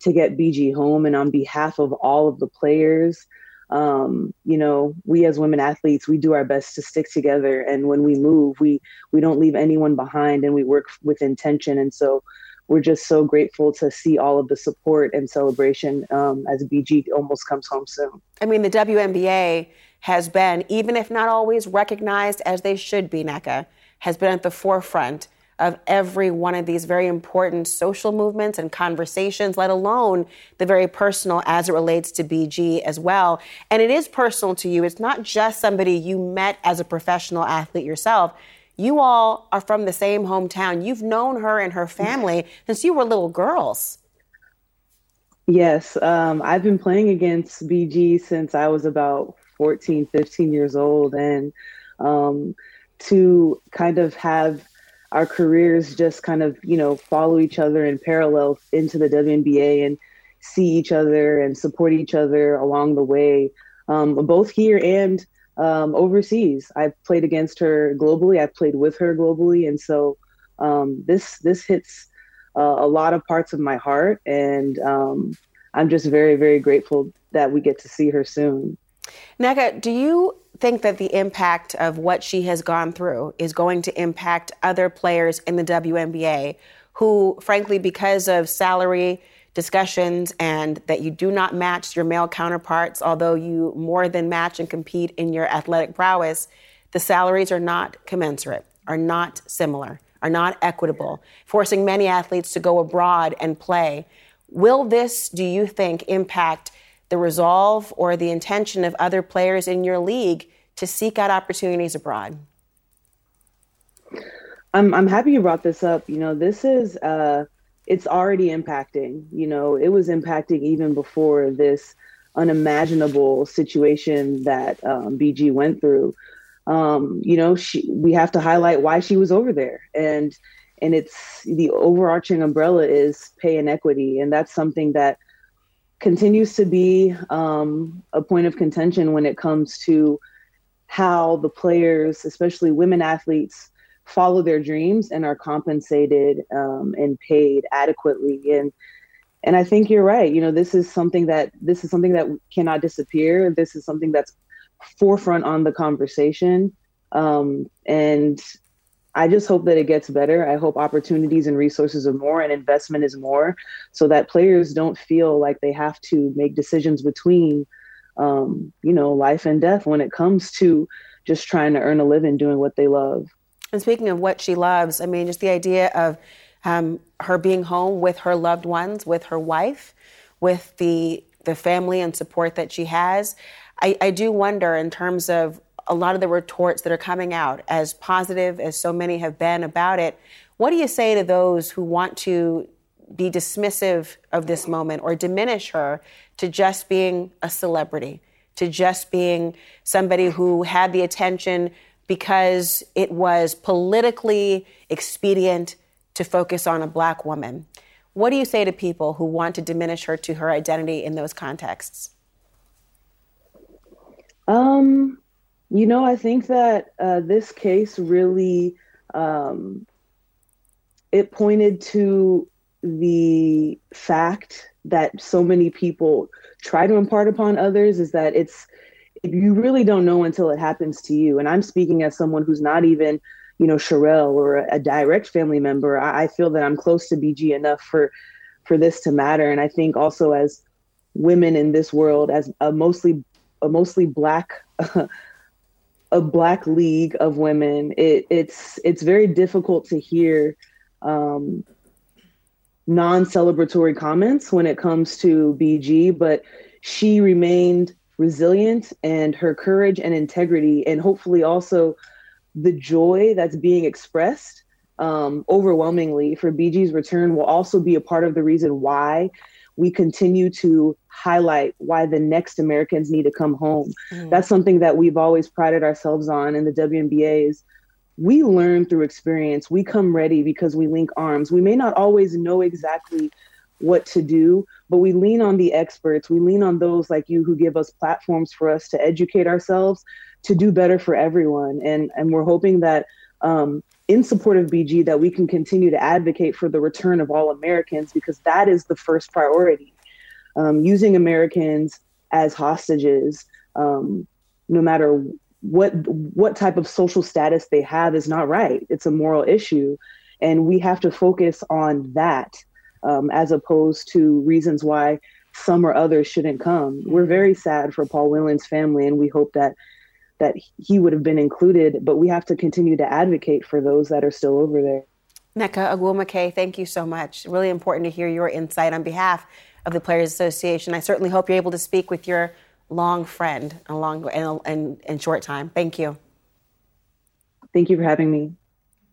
to get BG home. And on behalf of all of the players, um, you know, we as women athletes, we do our best to stick together. And when we move, we we don't leave anyone behind, and we work with intention. And so, we're just so grateful to see all of the support and celebration um, as BG almost comes home soon. I mean, the WNBA has been, even if not always recognized as they should be, Nneka, has been at the forefront of every one of these very important social movements and conversations, let alone the very personal as it relates to BG as well. And it is personal to you. It's not just somebody you met as a professional athlete yourself. You all are from the same hometown. You've known her and her family since you were little girls. Yes, um, I've been playing against BG since I was about 14, 15 years old. And um, to kind of have our careers just kind of you know follow each other in parallel into the WNBA and see each other and support each other along the way, um, both here and um, overseas. I've played against her globally. I've played with her globally, and so um, this this hits uh, a lot of parts of my heart, and um, I'm just very very grateful that we get to see her soon. Nneka, do you think that the impact of what she has gone through is going to impact other players in the WNBA who, frankly, because of salary discussions and that you do not match your male counterparts, although you more than match and compete in your athletic prowess, the salaries are not commensurate, are not similar, are not equitable, forcing many athletes to go abroad and play. Will this, do you think, impact the resolve or the intention of other players in your league to seek out opportunities abroad? I'm I'm happy you brought this up. You know, this is uh it's already impacting. You know, it was impacting even before this unimaginable situation that um, BG went through. Um, you know, she we have to highlight why she was over there, and and it's the overarching umbrella is pay inequity, and that's something that continues to be um, a point of contention when it comes to how the players, especially women athletes, follow their dreams and are compensated um, and paid adequately. And and I think you're right. You know, this is something that this is something that cannot disappear. This is something that's forefront on the conversation. Um, and I just hope that it gets better. I hope opportunities and resources are more and investment is more so that players don't feel like they have to make decisions between, um, you know, life and death when it comes to just trying to earn a living doing what they love. And speaking of what she loves, I mean, just the idea of um, her being home with her loved ones, with her wife, with the the family and support that she has. I, I do wonder in terms of a lot of the retorts that are coming out, as positive as so many have been about it, what do you say to those who want to be dismissive of this moment or diminish her to just being a celebrity, to just being somebody who had the attention because it was politically expedient to focus on a black woman? What do you say to people who want to diminish her to her identity in those contexts? Um, you know, I think that uh, this case really um, it pointed to the fact that so many people try to impart upon others is that it's you really don't know until it happens to you. And I'm speaking as someone who's not even, you know, Cherelle or a, a direct family member. I, I feel that I'm close to BG enough for for this to matter. And I think also as women in this world, as a mostly a mostly black [LAUGHS] a black league of women, it, it's it's very difficult to hear um, non-celebratory comments when it comes to BG, but she remained resilient and her courage and integrity, and hopefully also the joy that's being expressed um, overwhelmingly for BG's return will also be a part of the reason why we continue to highlight why the next Americans need to come home. Mm. That's something that we've always prided ourselves on in the WNBA is we learn through experience. We come ready because we link arms. We may not always know exactly what to do, but we lean on the experts. We lean on those like you who give us platforms for us to educate ourselves to do better for everyone. And and we're hoping that um, in support of BG that we can continue to advocate for the return of all Americans because that is the first priority. Um, using Americans as hostages, um, no matter what what type of social status they have, is not right. It's a moral issue, and we have to focus on that um, as opposed to reasons why some or others shouldn't come. We're very sad for Paul Whelan's family, and we hope that that he would have been included. But we have to continue to advocate for those that are still over there. Nneka Ogwumike, thank you so much. Really important to hear your insight on behalf of the Players Association. I certainly hope you're able to speak with your long friend in a long and in, in short time. Thank you. Thank you for having me.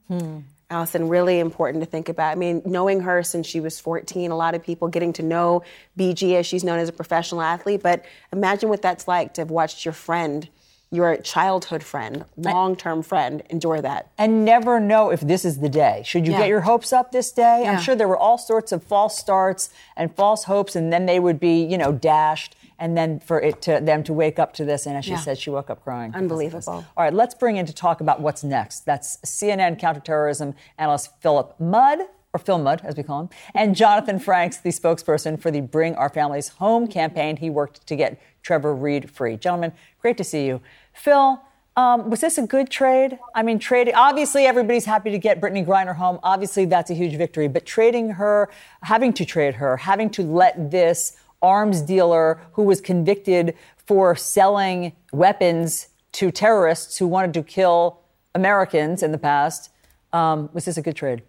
Hmm. Alisyn, really important to think about. I mean, knowing her since she was 14, a lot of people getting to know BG as she's known as a professional athlete. But imagine what that's like to have watched your friend, your childhood friend, long term friend, enjoy that. And never know if this is the day. Should you yeah. get your hopes up this day? Yeah. I'm sure there were all sorts of false starts and false hopes, and then they would be, you know, dashed and then for it to them to wake up to this, and as she yeah. said, she woke up crying. Unbelievable. All right, let's bring in to talk about what's next. That's CNN counterterrorism analyst Philip Mudd or Phil Mudd, as we call him, and [LAUGHS] Jonathan Franks, the spokesperson for the Bring Our Families Home campaign. He worked to get Trevor Reed free. Gentlemen, great to see you. Phil, um, was this a good trade? I mean, trading, obviously, everybody's happy to get Brittney Griner home. Obviously, that's a huge victory. But trading her, having to trade her, having to let this arms dealer who was convicted for selling weapons to terrorists who wanted to kill Americans in the past. Um, was this a good trade?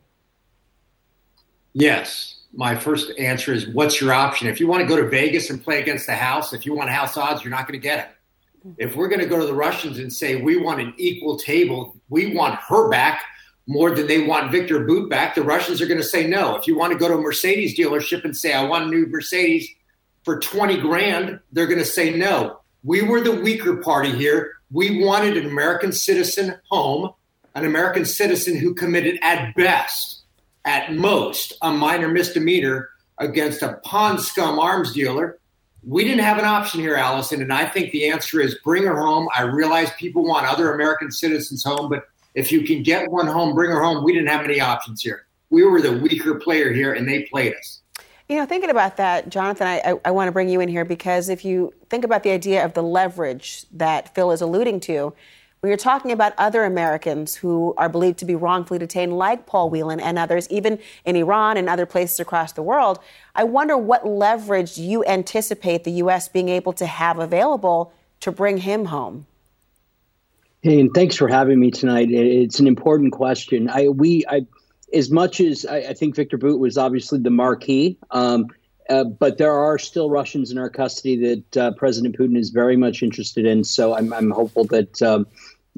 Yes. My first answer is what's your option? If you want to go to Vegas and play against the house, if you want house odds, you're not going to get it. Mm-hmm. If we're going to go to the Russians and say we want an equal table, we want her back more than they want Victor Bout back, the Russians are going to say no. If you want to go to a Mercedes dealership and say I want a new Mercedes for 20 grand, they're going to say no. We were the weaker party here. We wanted an American citizen home, an American citizen who committed at best, at most, a minor misdemeanor against a pawn scum arms dealer we didn't have an option here, Alisyn. And I think the answer is bring her home. I realize people want other American citizens home, but if you can get one home, bring her home. We didn't have any options here. We were the weaker player here, and they played us. You know, thinking about that, Jonathan, I, I, I want to bring you in here because if you think about the idea of the leverage that Phil is alluding to, when you're talking about other Americans who are believed to be wrongfully detained, like Paul Whelan and others, even in Iran and other places across the world, I wonder what leverage you anticipate the U.S. being able to have available to bring him home. Hey, and thanks for having me tonight. It's an important question. I we I, as much as I, I think Victor Bout was obviously the marquee. Um, uh, but there are still Russians in our custody that uh, President Putin is very much interested in. So I'm, I'm hopeful that um,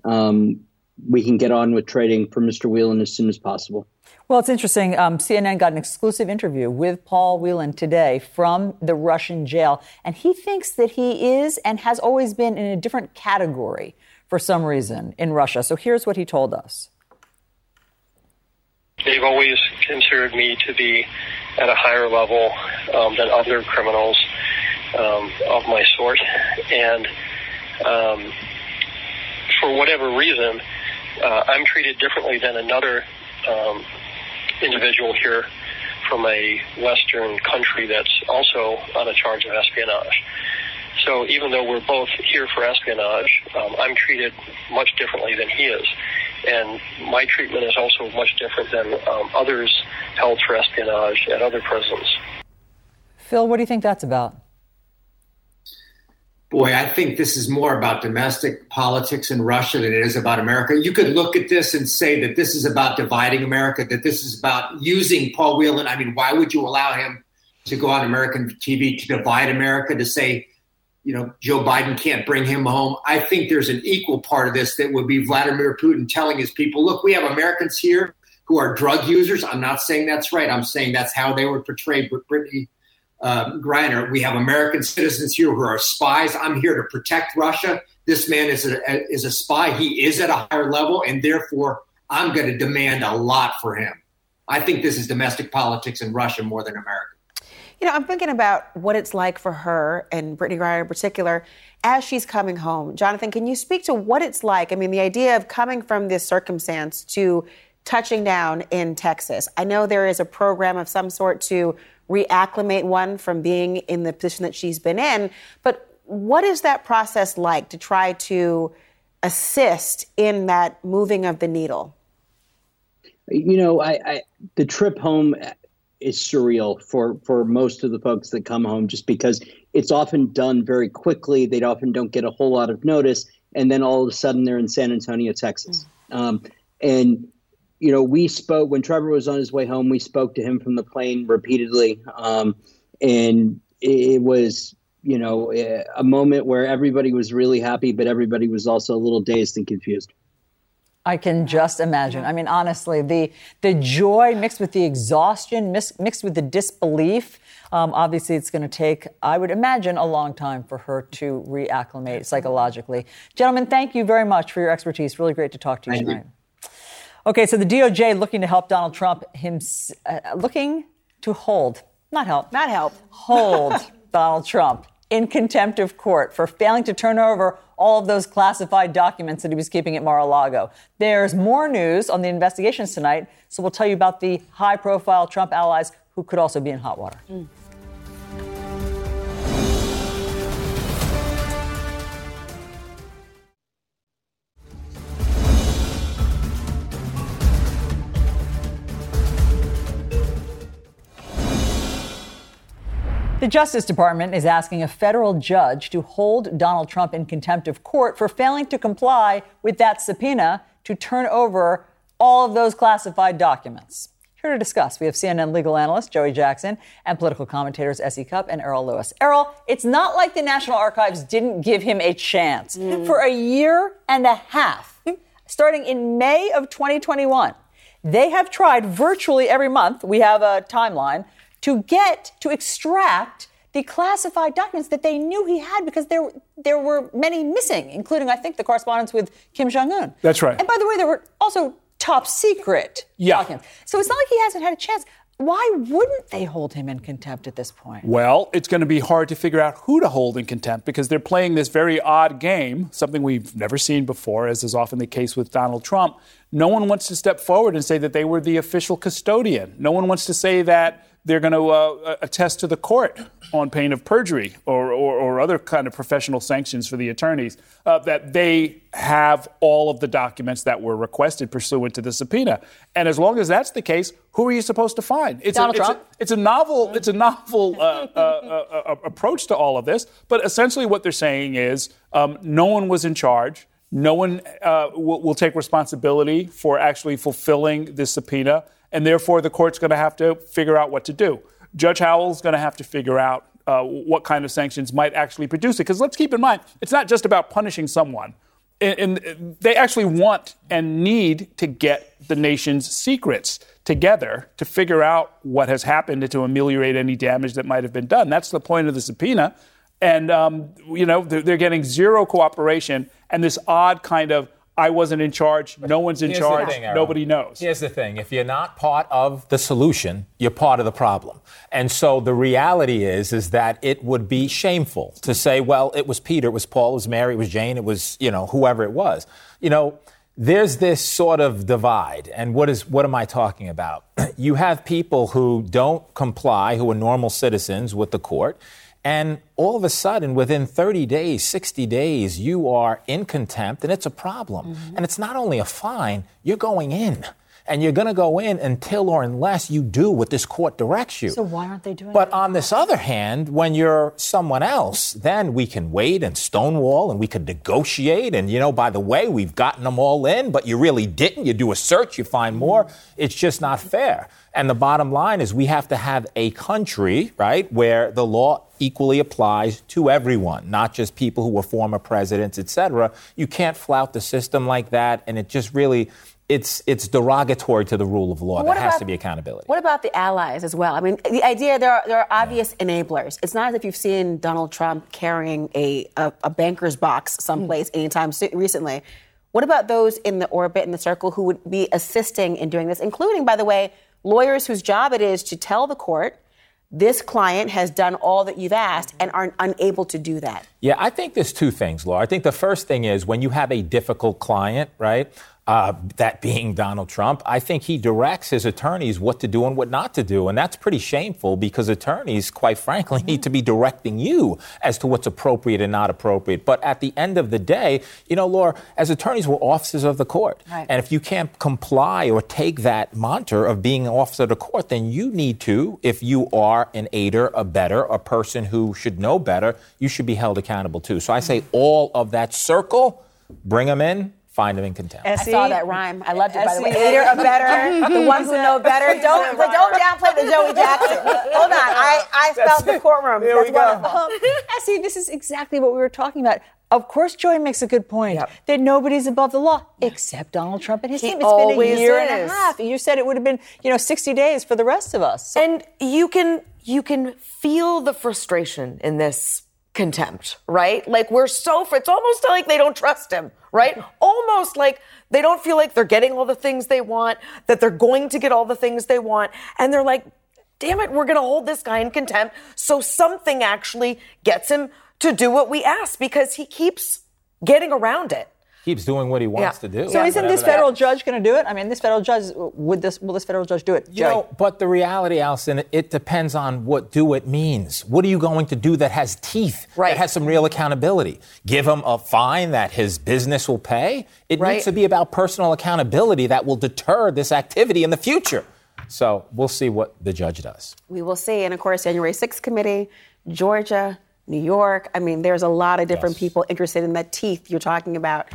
um, we can get on with trading for Mr. Whelan as soon as possible. Well, it's interesting. Um, CNN got an exclusive interview with Paul Whelan today from the Russian jail, and he thinks that he is and has always been in a different category for some reason in Russia. So here's what he told us. They've always considered me to be at a higher level um, than other criminals um, of my sort, and um, for whatever reason, uh, I'm treated differently than another um, individual here from a Western country that's also on a charge of espionage. So even though we're both here for espionage, um, I'm treated much differently than he is. And my treatment is also much different than um, others held for espionage at other prisons. Phil, what do you think that's about? Boy, I think this is more about domestic politics in Russia than it is about America. You could look at this and say that this is about dividing America, that this is about using Paul Whelan. I mean, why would you allow him to go on American TV to divide America, to say, you know, Joe Biden can't bring him home? I think there's an equal part of this that would be Vladimir Putin telling his people, look, we have Americans here who are drug users. I'm not saying that's right. I'm saying that's how they would portray Brittney uh, Griner. We have American citizens here who are spies. I'm here to protect Russia. This man is a, is a spy. He is at a higher level, and therefore I'm going to demand a lot for him. I think this is domestic politics in Russia more than America. You know, I'm thinking about what it's like for her and Brittney Griner in particular as she's coming home. Jonathan, can you speak to what it's like? I mean, the idea of coming from this circumstance to touching down in Texas. I know there is a program of some sort to reacclimate one from being in the position that she's been in. But what is that process like to try to assist in that moving of the needle? You know, I, I the trip home is surreal for for most of the folks that come home, just because it's often done very quickly. They often don't get a whole lot of notice, and then all of a sudden they're in San Antonio, Texas. Mm. Um, and you know, we spoke when Trevor was on his way home. We spoke to him from the plane repeatedly, um, and it was, you know, a moment where everybody was really happy, but everybody was also a little dazed and confused. I can just imagine. I mean, honestly, the the joy mixed with the exhaustion, mixed with the disbelief. Um, obviously, it's going to take, I would imagine, a long time for her to reacclimate psychologically. Gentlemen, thank you very much for your expertise. Really great to talk to you thank tonight. You. Okay, so the DOJ looking to help Donald Trump, him uh, looking to hold, not help, not help, hold [LAUGHS] Donald Trump in contempt of court for failing to turn over all of those classified documents that he was keeping at Mar-a-Lago. There's more news on the investigations tonight, so we'll tell you about the high-profile Trump allies who could also be in hot water. Mm. The Justice Department is asking a federal judge to hold Donald Trump in contempt of court for failing to comply with that subpoena to turn over all of those classified documents. Here to discuss, we have CNN legal analyst Joey Jackson and political commentators S.E. Cupp and Errol Louis. Errol, it's not like the National Archives didn't give him a chance. Mm. For a year and a half, starting in May of 2021, they have tried virtually every month, we have a timeline, to get, to extract the classified documents that they knew he had because there, there were many missing, including, I think, the correspondence with Kim Jong un. That's right. And by the way, there were also top secret yeah. documents. So it's not like he hasn't had a chance. Why wouldn't they hold him in contempt at this point? Well, it's going to be hard to figure out who to hold in contempt because they're playing this very odd game, something we've never seen before, as is often the case with Donald Trump. No one wants to step forward and say that they were the official custodian. No one wants to say that they're going to uh, attest to the court on pain of perjury or, or, or, other kind of professional sanctions for the attorneys uh, that they have all of the documents that were requested pursuant to the subpoena. And as long as that's the case, who are you supposed to find? It's, Donald a, Trump? It's, a, it's a novel, it's a novel uh, uh, uh, uh, approach to all of this. But essentially, what they're saying is um, no one was in charge. No one will, will take responsibility for actually fulfilling this subpoena and therefore the court's going to have to figure out what to do. Judge Howell's going to have to figure out uh, what kind of sanctions might actually produce it. Because let's keep in mind, it's not just about punishing someone. And, and they actually want and need to get the nation's secrets together to figure out what has happened and to ameliorate any damage that might have been done. That's the point of the subpoena. And, um, you know, they're, they're getting zero cooperation and this odd kind of I wasn't in charge. No one's in Here's charge. Thing, Nobody knows. Here's the thing if you're not part of the solution, you're part of the problem. And so the reality is, is that it would be shameful to say, well, it was Peter, it was Paul, it was Mary, it was Jane, it was, you know, whoever it was. You know, there's this sort of divide. And what is what am I talking about? [CLEARS THROAT] you have people who don't comply, who are normal citizens with the court and all of a sudden, within 30 days, 60 days, you are in contempt, and it's a problem. Mm-hmm. And it's not only a fine, you're going in. And you're going to go in until or unless you do what this court directs you. So why aren't they doing But on this other hand, when you're someone else, then we can wait and stonewall and we could negotiate. And, you know, by the way, we've gotten them all in, but you really didn't. You do a search, you find more. It's just not fair. And the bottom line is we have to have a country, right, where the law equally applies to everyone, not just people who were former presidents, et cetera. You can't flout the system like that, and it just really it's it's derogatory to the rule of law. There has to be accountability. What about the allies as well? I mean, the idea there are there are obvious yeah. enablers. It's not as if you've seen Donald Trump carrying a a, a banker's box someplace mm. anytime recently. What about those in the orbit in the circle who would be assisting in doing this, including, by the way, lawyers whose job it is to tell the court this client has done all that you've asked and are unable to do that? Yeah, I think there's two things, Laura. I think the first thing is when you have a difficult client, right? uh, that being Donald Trump, I think he directs his attorneys what to do and what not to do. And that's pretty shameful because attorneys, quite frankly, need to be directing you as to what's appropriate and not appropriate. But at the end of the day, you know, Laura, as attorneys, we're officers of the court. Right. And if you can't comply or take that mantra of being an officer of the court, then you need to, if you are an aider, a better, a person who should know better, you should be held accountable too. So I say all of that circle, bring them in, find them in contempt. I saw that rhyme. I loved it, by the way. Hater or better, [LAUGHS] the ones who know better. Don't don't downplay the Joey Jackson. Hold on, I, I felt the courtroom. Here we go. Um, see, [LAUGHS] this is exactly what we were talking about. Of course, Joy makes a good point yep. that nobody's above the law except Donald Trump and his he team. It's been a year is. and a half. You said it would have been, you know, 60 days for the rest of us. So. And you can you can feel the frustration in this contempt, right? Like we're so, it's almost like they don't trust him, right? [LAUGHS] Almost like they don't feel like they're getting all the things they want, that they're going to get all the things they want. And they're like, damn it, we're going to hold this guy in contempt. So something actually gets him to do what we ask because he keeps getting around it keeps doing what he wants yeah. to do. So isn't this federal judge going to do it? I mean, this federal judge would this will this federal judge do it? You know, but the reality, Alisyn, it depends on what do it means. What are you going to do that has teeth? Right. That has some real accountability. Give him a fine that his business will pay. It right. needs to be about personal accountability that will deter this activity in the future. So we'll see what the judge does. We will see. And of course, January 6th committee, Georgia, New York. I mean, there's a lot of different yes. people interested in that teeth you're talking about.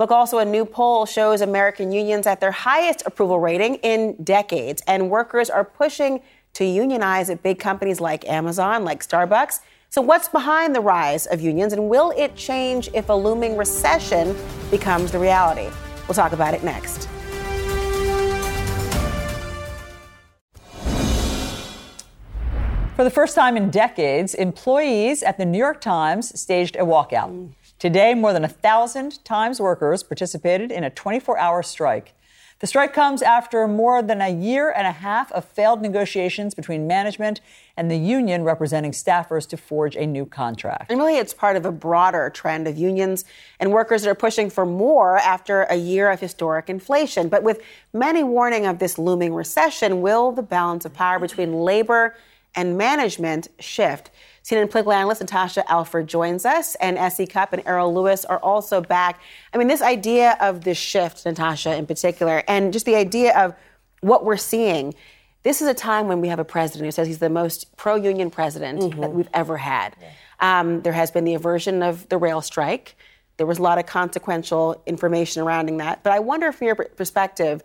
Look, also, a new poll shows American unions at their highest approval rating in decades, and workers are pushing to unionize at big companies like Amazon, like Starbucks. So, what's behind the rise of unions, and will it change if a looming recession becomes the reality? We'll talk about it next. For the first time in decades, employees at the New York Times staged a walkout. Today, more than a thousand Times workers participated in a 24 hour strike. The strike comes after more than a year and a half of failed negotiations between management and the union representing staffers to forge a new contract. And really, it's part of a broader trend of unions and workers that are pushing for more after a year of historic inflation. But with many warning of this looming recession, will the balance of power between labor and management shift? CNN political analyst Natasha Alford joins us, and S.E. Cupp and Errol Louis are also back. I mean, this idea of the shift, Natasha in particular, and just the idea of what we're seeing. This is a time when we have a president who says he's the most pro union president mm-hmm. that we've ever had. Yeah. Um, there has been the aversion of the rail strike. There was a lot of consequential information surrounding that. But I wonder, from your perspective,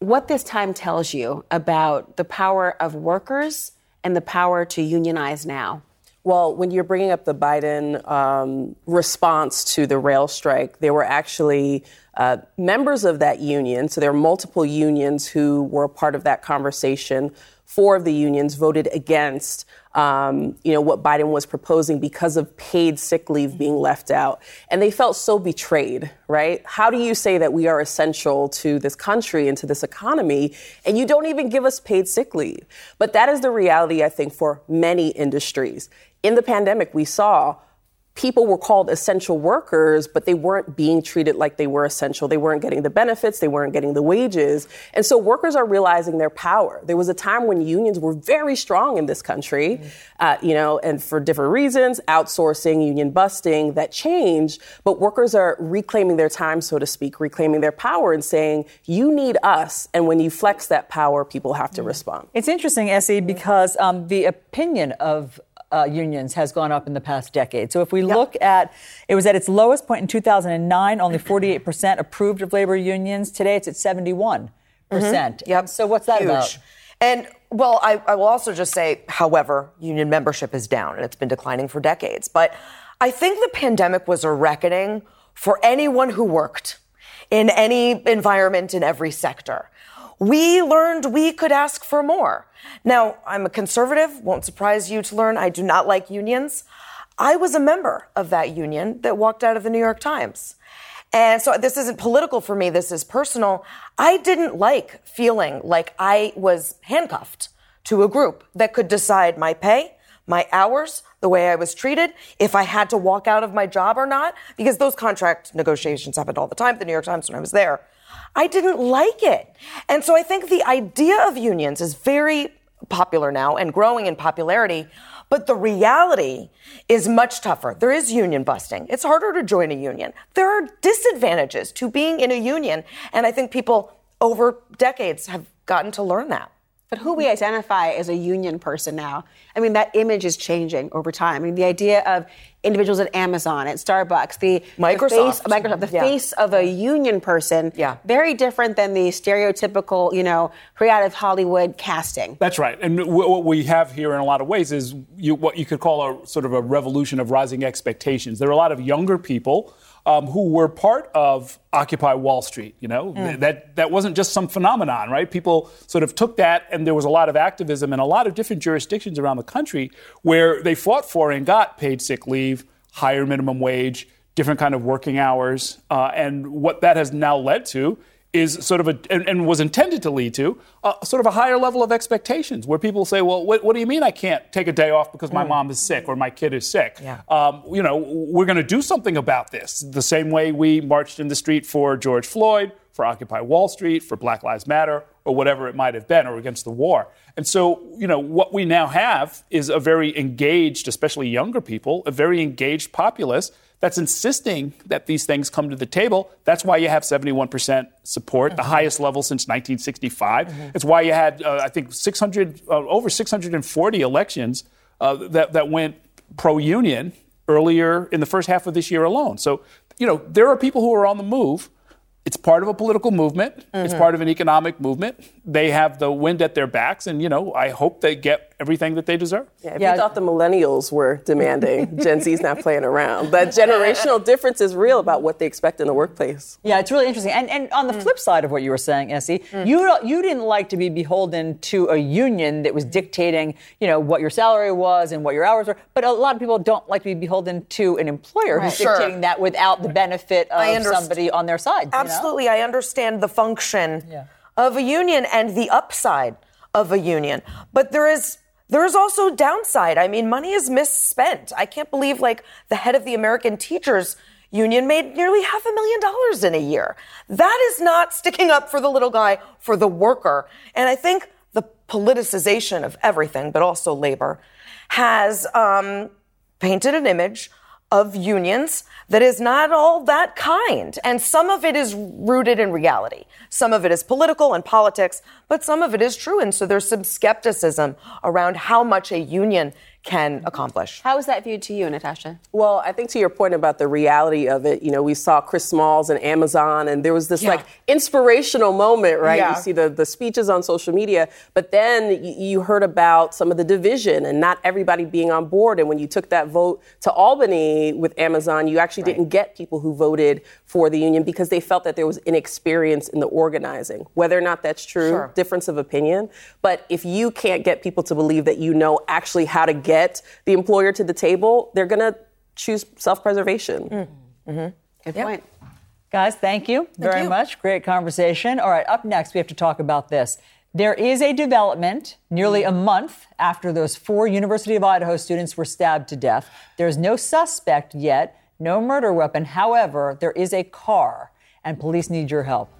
what this time tells you about the power of workers and the power to unionize now. Well, when you're bringing up the Biden um, response to the rail strike, there were actually uh, members of that union. So there were multiple unions who were part of that conversation. Four of the unions voted against um, you know, what Biden was proposing because of paid sick leave being left out. And they felt so betrayed, right? How do you say that we are essential to this country and to this economy and you don't even give us paid sick leave? But that is the reality, I think, for many industries. In the pandemic, we saw people were called essential workers, but they weren't being treated like they were essential. They weren't getting the benefits, they weren't getting the wages. And so workers are realizing their power. There was a time when unions were very strong in this country, mm-hmm. uh, you know, and for different reasons, outsourcing, union busting, that changed. But workers are reclaiming their time, so to speak, reclaiming their power and saying, you need us. And when you flex that power, people have to mm-hmm. respond. It's interesting, S.E., because um, the opinion of uh, unions has gone up in the past decade. So if we yep. look at, it was at its lowest point in 2009, only [CLEARS THROAT] 48% approved of labor unions. Today it's at 71%. percent mm-hmm. Yep. So what's that Huge. about? And well, I, I will also just say, however, union membership is down and it's been declining for decades. But I think the pandemic was a reckoning for anyone who worked in any environment in every sector we learned we could ask for more. Now, I'm a conservative, won't surprise you to learn I do not like unions. I was a member of that union that walked out of the New York Times. And so this isn't political for me, this is personal. I didn't like feeling like I was handcuffed to a group that could decide my pay, my hours, the way I was treated, if I had to walk out of my job or not, because those contract negotiations happened all the time at the New York Times when I was there. I didn't like it. And so I think the idea of unions is very popular now and growing in popularity. But the reality is much tougher. There is union busting. It's harder to join a union. There are disadvantages to being in a union. And I think people over decades have gotten to learn that. But who we identify as a union person now, I mean, that image is changing over time. I mean, the idea of individuals at Amazon, at Starbucks, the Microsoft, the face, Microsoft, the yeah. face of a union person, yeah. very different than the stereotypical, you know, creative Hollywood casting. That's right. And what we have here in a lot of ways is you, what you could call a sort of a revolution of rising expectations. There are a lot of younger people um, who were part of Occupy Wall Street. You know, mm. that that wasn't just some phenomenon, right? People sort of took that, and there was a lot of activism in a lot of different jurisdictions around the country where they fought for and got paid sick leave, higher minimum wage, different kind of working hours, uh, and what that has now led to is sort of a and, and, was intended to lead to a, sort of a higher level of expectations where people say well what, what do you mean i can't take a day off because my mm. mom is sick or my kid is sick yeah. um, you know we're going to do something about this the same way we marched in the street for george floyd for occupy wall street for black lives matter or whatever it might have been or against the war and so you know what we now have is a very engaged especially younger people a very engaged populace that's insisting that these things come to the table. That's why you have 71% support, mm-hmm. the highest level since 1965. Mm-hmm. It's why you had, uh, I think, 600, uh, over 640 elections uh, that, that went pro union earlier in the first half of this year alone. So, you know, there are people who are on the move. It's part of a political movement. Mm-hmm. It's part of an economic movement. They have the wind at their backs, and you know, I hope they get everything that they deserve. Yeah, if yeah. you thought the millennials were demanding, Gen Z's not playing around. That generational difference is real about what they expect in the workplace. Yeah, it's really interesting. And and on the mm. flip side of what you were saying, S.E., mm. you you didn't like to be beholden to a union that was dictating, you know, what your salary was and what your hours were. But a lot of people don't like to be beholden to an employer right. who's sure. dictating that without the benefit of somebody on their side. Absolutely, you know? I understand the function yeah. of a union and the upside of a union, but there is there is also downside. I mean, money is misspent. I can't believe like the head of the American Teachers Union made nearly half a million dollars in a year. That is not sticking up for the little guy, for the worker. And I think the politicization of everything, but also labor, has um, painted an image of unions that is not all that kind. And some of it is rooted in reality. Some of it is political and politics, but some of it is true. And so there's some skepticism around how much a union can accomplish. How is that viewed to you, Natasha? Well, I think to your point about the reality of it, you know, we saw Chris Smalls and Amazon, and there was this yeah. like inspirational moment, right? Yeah. You see the, the speeches on social media, but then you heard about some of the division and not everybody being on board. And when you took that vote to Albany with Amazon, you actually right. didn't get people who voted for the union because they felt that there was inexperience in the organizing. Whether or not that's true, sure. difference of opinion. But if you can't get people to believe that you know actually how to get the employer to the table, they're going to choose self preservation. Mm. Mm-hmm. Good yep. point. Guys, thank you thank very you. much. Great conversation. All right, up next, we have to talk about this. There is a development nearly a month after those four University of Idaho students were stabbed to death. There's no suspect yet, no murder weapon. However, there is a car, and police need your help.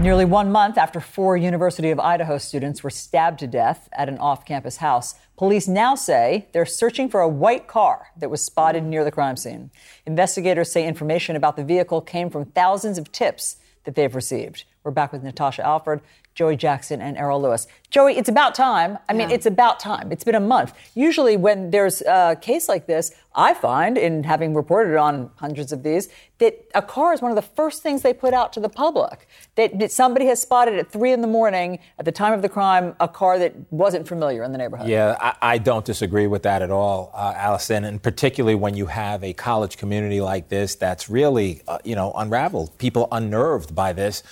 Nearly one month after four University of Idaho students were stabbed to death at an off campus house, police now say they're searching for a white car that was spotted near the crime scene. Investigators say information about the vehicle came from thousands of tips that they've received. We're back with Natasha Alford, Joey Jackson, and Errol Louis. Joey, it's about time. I mean, yeah. it's about time. It's been a month. Usually, when there's a case like this, I find, in having reported on hundreds of these, that a car is one of the first things they put out to the public. That, that somebody has spotted at three in the morning at the time of the crime a car that wasn't familiar in the neighborhood. Yeah, I, I don't disagree with that at all, uh, Alisyn. And particularly when you have a college community like this that's really, uh, you know, unraveled. People unnerved by this.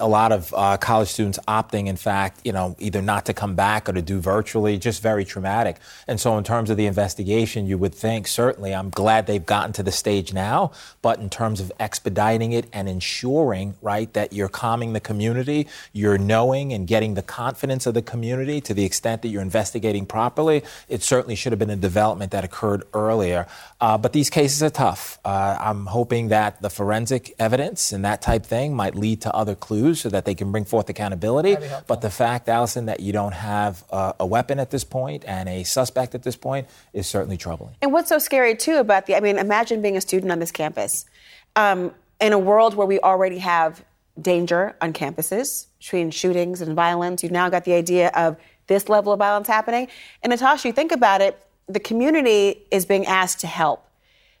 A lot of uh, college students opting, in fact, you know, either not to come back or to do virtually, just very traumatic. And so, in terms of the investigation, you would think certainly I'm glad they've gotten to the stage now, but in terms of expediting it and ensuring, right, that you're calming the community, you're knowing and getting the confidence of the community to the extent that you're investigating properly, it certainly should have been a development that occurred earlier. Uh, but these cases are tough. Uh, I'm hoping that the forensic evidence and that type thing might lead to other clues so that they can bring forth accountability. But the fact, Alisyn, that you don't have uh, a weapon at this point and a suspect at this point is certainly troubling. And what's so scary, too, about the, I mean, imagine being a student on this campus. Um, in a world where we already have danger on campuses between shootings and violence, you've now got the idea of this level of violence happening. And Natasha, you think about it, the community is being asked to help.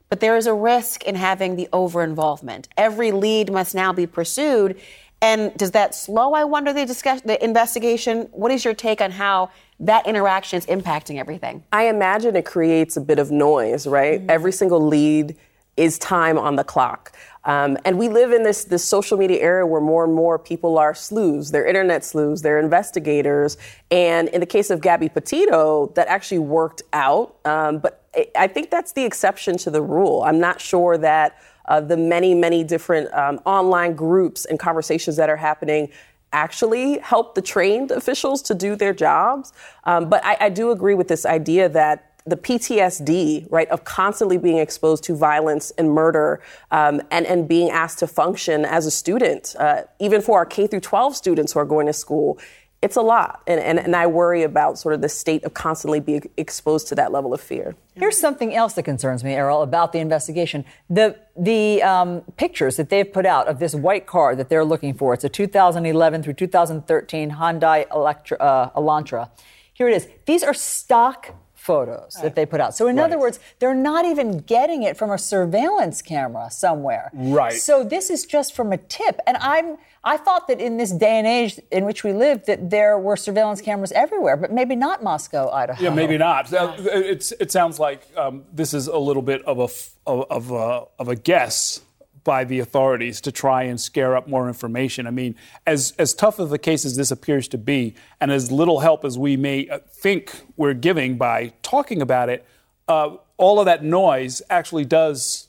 But there is a risk in having the over involvement. Every lead must now be pursued. And does that slow, I wonder, the discussion, the investigation? What is your take on how that interaction is impacting everything? I imagine it creates a bit of noise, right? Mm-hmm. Every single lead is time on the clock. Um, and we live in this, this social media era where more and more people are sleuths. They're internet sleuths, they're investigators. And in the case of Gabby Petito, that actually worked out. Um, but I think that's the exception to the rule. I'm not sure that uh, the many, many different um, online groups and conversations that are happening actually help the trained officials to do their jobs. Um, but I, I do agree with this idea that the PTSD, right, of constantly being exposed to violence and murder um, and, and being asked to function as a student, uh, even for our K through 12 students who are going to school, it's a lot. And, and, and I worry about sort of the state of constantly being exposed to that level of fear. Here's something else that concerns me, Errol, about the investigation. The, the um, pictures that they've put out of this white car that they're looking for, it's a 2011 through 2013 Hyundai Electra, uh, Elantra. Here it is. These are stock photos right. that they put out. So, in right. other words, they're not even getting it from a surveillance camera somewhere. Right. So, this is just from a tip. And I'm I thought that in this day and age in which we live, that there were surveillance cameras everywhere, but maybe not Moscow, Idaho. Yeah, maybe not. It's, it sounds like um, this is a little bit of a, of, of, a, of a guess by the authorities to try and scare up more information. I mean, as, as tough of a case as this appears to be, and as little help as we may uh, think we're giving by talking about it, uh, all of that noise actually does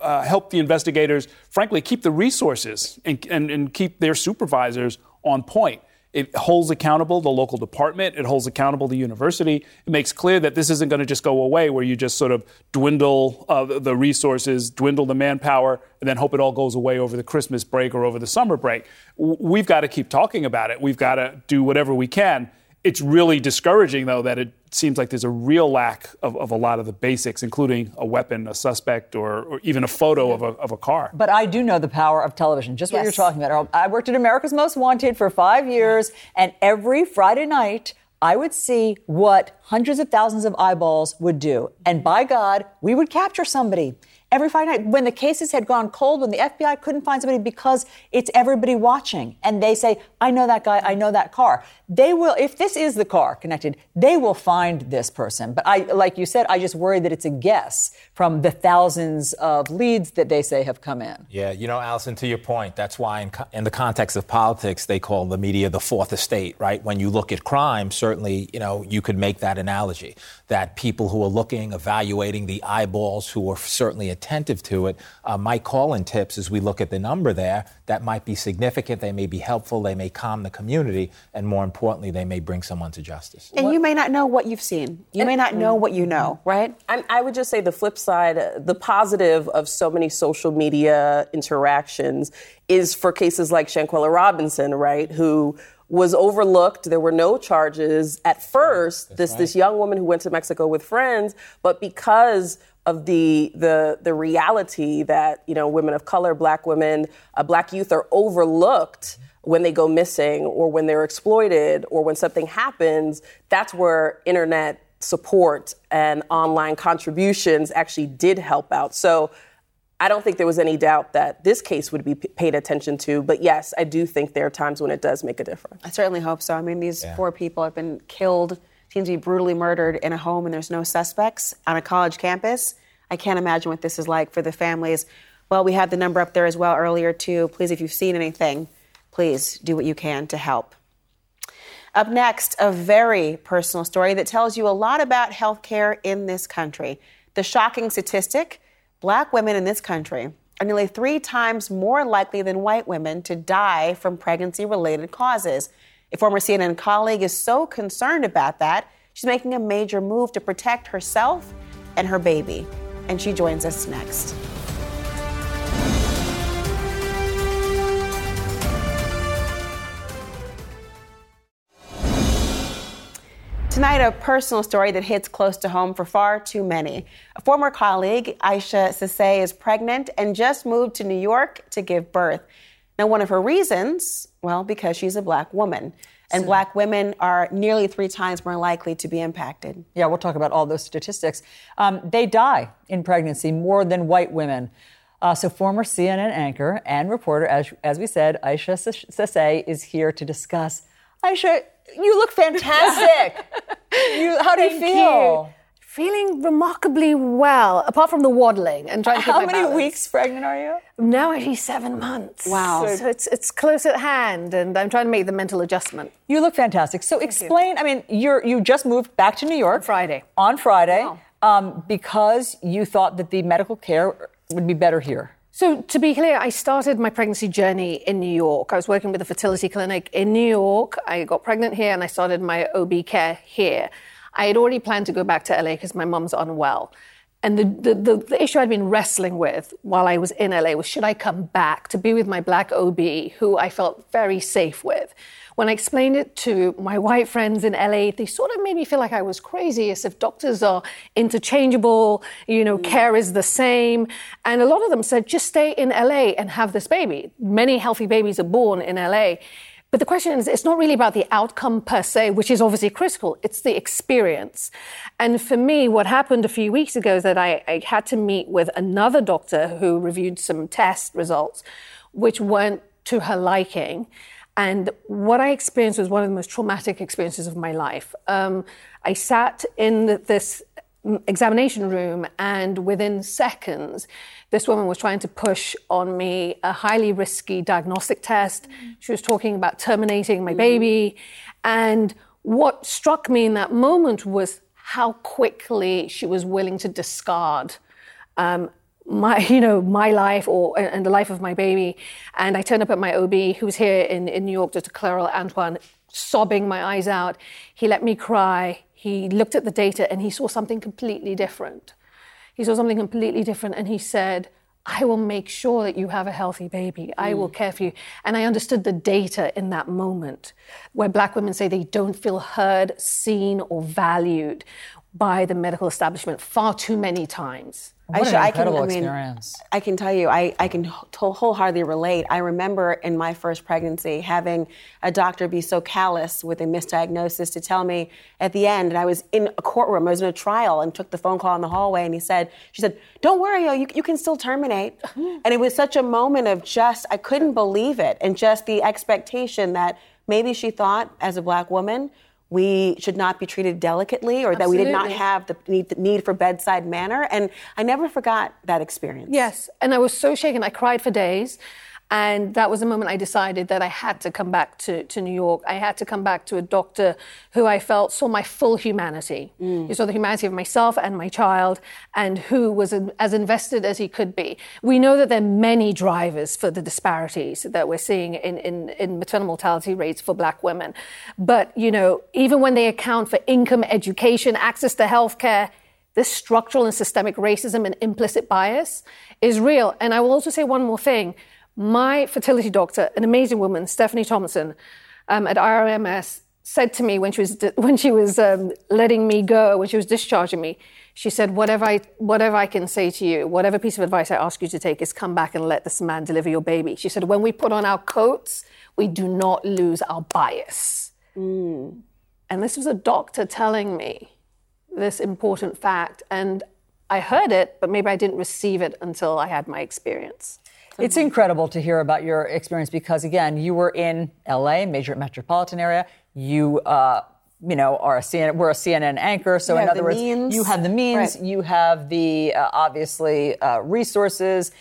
uh, help the investigators, frankly, keep the resources and, and, and keep their supervisors on point. It holds accountable the local department. It holds accountable the university. It makes clear that this isn't going to just go away where you just sort of dwindle uh, the resources, dwindle the manpower, and then hope it all goes away over the Christmas break or over the summer break. We've got to keep talking about it. We've got to do whatever we can. It's really discouraging, though, that it seems like there's a real lack of, of a lot of the basics, including a weapon, a suspect, or, or even a photo of a, of a car. But I do know the power of television, just what yes. you're talking about. I worked at America's Most Wanted for five years, and every Friday night, I would see what hundreds of thousands of eyeballs would do. And by God, we would capture somebody every Friday night when the cases had gone cold, when the FBI couldn't find somebody because it's everybody watching. And they say, I know that guy, I know that car. They will, if this is the car connected, they will find this person. But I, like you said, I just worry that it's a guess from the thousands of leads that they say have come in. Yeah, you know, Alisyn, to your point, that's why in, in the context of politics, they call the media the fourth estate, right? When you look at crime, certainly, you know, you could make that analogy that people who are looking, evaluating the eyeballs, who are certainly attentive to it, uh, might call in tips as we look at the number there. That might be significant. They may be helpful. They may calm the community. And more importantly, they may bring someone to justice. And what? you may not know what you've seen. You and, may not know what you know, right? I, I would just say the flip side, the positive of so many social media interactions is for cases like Shanquella Robinson, right? Who was overlooked. There were no charges at first. That's this right. this young woman who went to Mexico with friends, but because of the the the reality that you know women of color, black women, uh, black youth are overlooked when they go missing or when they're exploited or when something happens. That's where internet support and online contributions actually did help out. So I don't think there was any doubt that this case would be p- paid attention to. But yes, I do think there are times when it does make a difference. I certainly hope so. I mean, these yeah. four people have been killed, seem to be brutally murdered in a home, and there's no suspects on a college campus. I can't imagine what this is like for the families. Well, we had the number up there as well earlier, too. Please, if you've seen anything, please do what you can to help. Up next, a very personal story that tells you a lot about healthcare in this country. The shocking statistic black women in this country are nearly three times more likely than white women to die from pregnancy related causes. A former CNN colleague is so concerned about that, she's making a major move to protect herself and her baby. And she joins us next. Tonight, a personal story that hits close to home for far too many. A former colleague, Isha Sesay, is pregnant and just moved to New York to give birth. Now, one of her reasons, well, because she's a black woman. And so, black women are nearly three times more likely to be impacted. Yeah, we'll talk about all those statistics. Um, they die in pregnancy more than white women. Uh, so, former CNN anchor and reporter, as, as we said, Isha Sesay, is here to discuss. Isha, you look fantastic. [LAUGHS] you, how do you feel? You. Feeling remarkably well, apart from the waddling and trying to. How many balance. weeks pregnant are you? Now actually seven months. Wow! So, so, it's it's close at hand, and I'm trying to make the mental adjustment. You look fantastic. So Thank explain. You. I mean, you're you just moved back to New York on Friday. On Friday, wow. um, because you thought that the medical care would be better here. So, to be clear, I started my pregnancy journey in New York. I was working with a fertility clinic in New York. I got pregnant here and I started my OB care here. I had already planned to go back to LA because my mom's unwell. And the, the, the, the, issue I'd been wrestling with while I was in LA was should I come back to be with my black OB, who I felt very safe with? When I explained it to my white friends in LA, they sort of made me feel like I was crazy, as if doctors are interchangeable, you know, mm. care is the same. And a lot of them said, just stay in LA and have this baby. Many healthy babies are born in LA. But the question is, it's not really about the outcome per se, which is obviously critical. It's the experience. And for me, what happened a few weeks ago is that I, I had to meet with another doctor who reviewed some test results, which weren't to her liking. And what I experienced was one of the most traumatic experiences of my life. Um, I sat in this examination room, and within seconds, this woman was trying to push on me a highly risky diagnostic test. Mm. She was talking about terminating my mm. baby. And what struck me in that moment was how quickly she was willing to discard um, my, [LAUGHS] you know, my life or and the life of my baby. And I turned up at my OB, who's here in, in New York, Dr. Clarel Antoine, sobbing my eyes out. He let me cry. He looked at the data and he saw something completely different. He saw something completely different and he said, I will make sure that you have a healthy baby. I will mm. care for you. And I understood the data in that moment where black women say they don't feel heard, seen, or valued by the medical establishment far too many times. What I, an incredible I can, I mean, experience. I can tell you, I, I can wholeheartedly relate. I remember in my first pregnancy having a doctor be so callous with a misdiagnosis to tell me at the end, and I was in a courtroom, I was in a trial, and took the phone call in the hallway, and he said, she said, don't worry, you, you can still terminate. [GASPS] and it was such a moment of just, I couldn't believe it, and just the expectation that maybe she thought as a black woman, we should not be treated delicately or Absolutely. that we did not have the need, the need, for bedside manner. And I never forgot that experience. Yes. And I was so shaken. I cried for days. And that was the moment I decided that I had to come back to, to New York. I had to come back to a doctor who I felt saw my full humanity. Mm. He saw the humanity of myself and my child, and who was as invested as he could be. We know that there are many drivers for the disparities that we're seeing in, in, in maternal mortality rates for black women. But, you know, even when they account for income, education, access to healthcare, this structural and systemic racism and implicit bias is real. And I will also say one more thing my fertility doctor, an amazing woman, Stephanie Thompson, um, at IRMS, said to me when she was [LAUGHS] when she was um, letting me go, when she was discharging me, she said, "Whatever I whatever I can say to you, whatever piece of advice I ask you to take, is come back and let this man deliver your baby." She said, "When we put on our coats, we do not lose our bias." Mm. And this was a doctor telling me this important fact, and I heard it, but maybe I didn't receive it until I had my experience. It's incredible to hear about your experience because, again, you were in LA, major metropolitan area. You, uh, you know, are a CNN, we're a CNN anchor. So, you in other words, means. you have the means, right. you have the uh, obviously uh, resources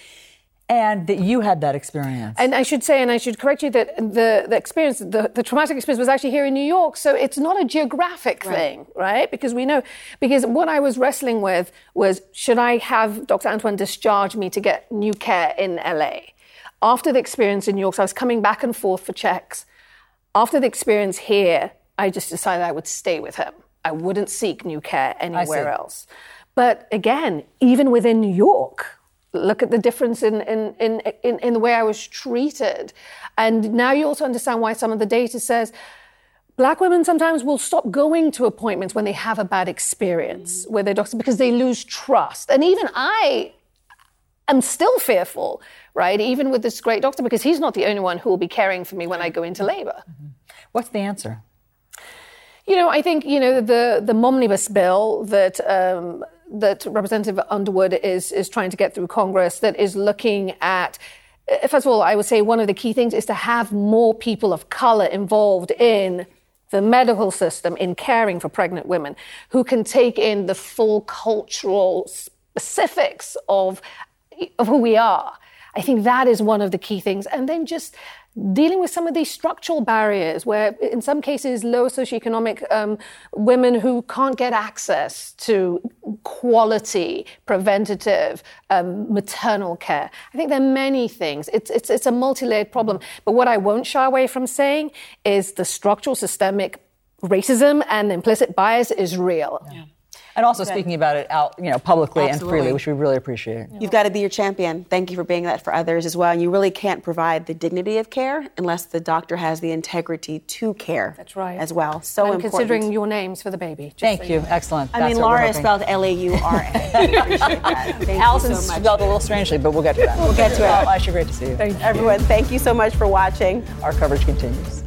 and that you had that experience. And I should say, and I should correct you that the, the experience, the, the traumatic experience was actually here in New York. So it's not a geographic right. thing, right? Because we know, because what I was wrestling with was should I have Dr. Antoine discharge me to get new care in LA? After the experience in New York, so I was coming back and forth for checks. After the experience here, I just decided I would stay with him. I wouldn't seek new care anywhere else. But again, even within New York, look at the difference in, in, in, in, in the way I was treated. And now you also understand why some of the data says black women sometimes will stop going to appointments when they have a bad experience with their doctor because they lose trust. And even I am still fearful, right? Even with this great doctor, because he's not the only one who will be caring for me when I go into labor. Mm-hmm. What's the answer? You know, I think you know the the momnibus bill that um, that Representative Underwood is, is trying to get through Congress that is looking at uh, First of all, I would say one of the key things is to have more people of color involved in the medical system in caring for pregnant women who can take in the full cultural specifics of, of who we are. I think that is one of the key things. And then just dealing with some of these structural barriers where in some cases low socioeconomic um, women who can't get access to quality preventative um, maternal care i think there are many things it's, it's, it's a multi-layered problem but what i won't shy away from saying is the structural systemic racism and implicit bias is real. Yeah. And also Good. speaking about it out, you know, publicly Absolutely. and freely, which we really appreciate. You've got to be your champion. Thank you for being that for others as well. And you really can't provide the dignity of care unless the doctor has the integrity to care. That's right. As well. So and important. considering your names for the baby. Thank so you. Know. Excellent. I That's mean, Laura is spelled L-A-U-R-A. [LAUGHS] Alisyn so spelled a little strangely, but we'll get to that. we'll get to it. Oh, Isha, great to see you. Thank you. Everyone, thank you so much for watching. Our coverage continues.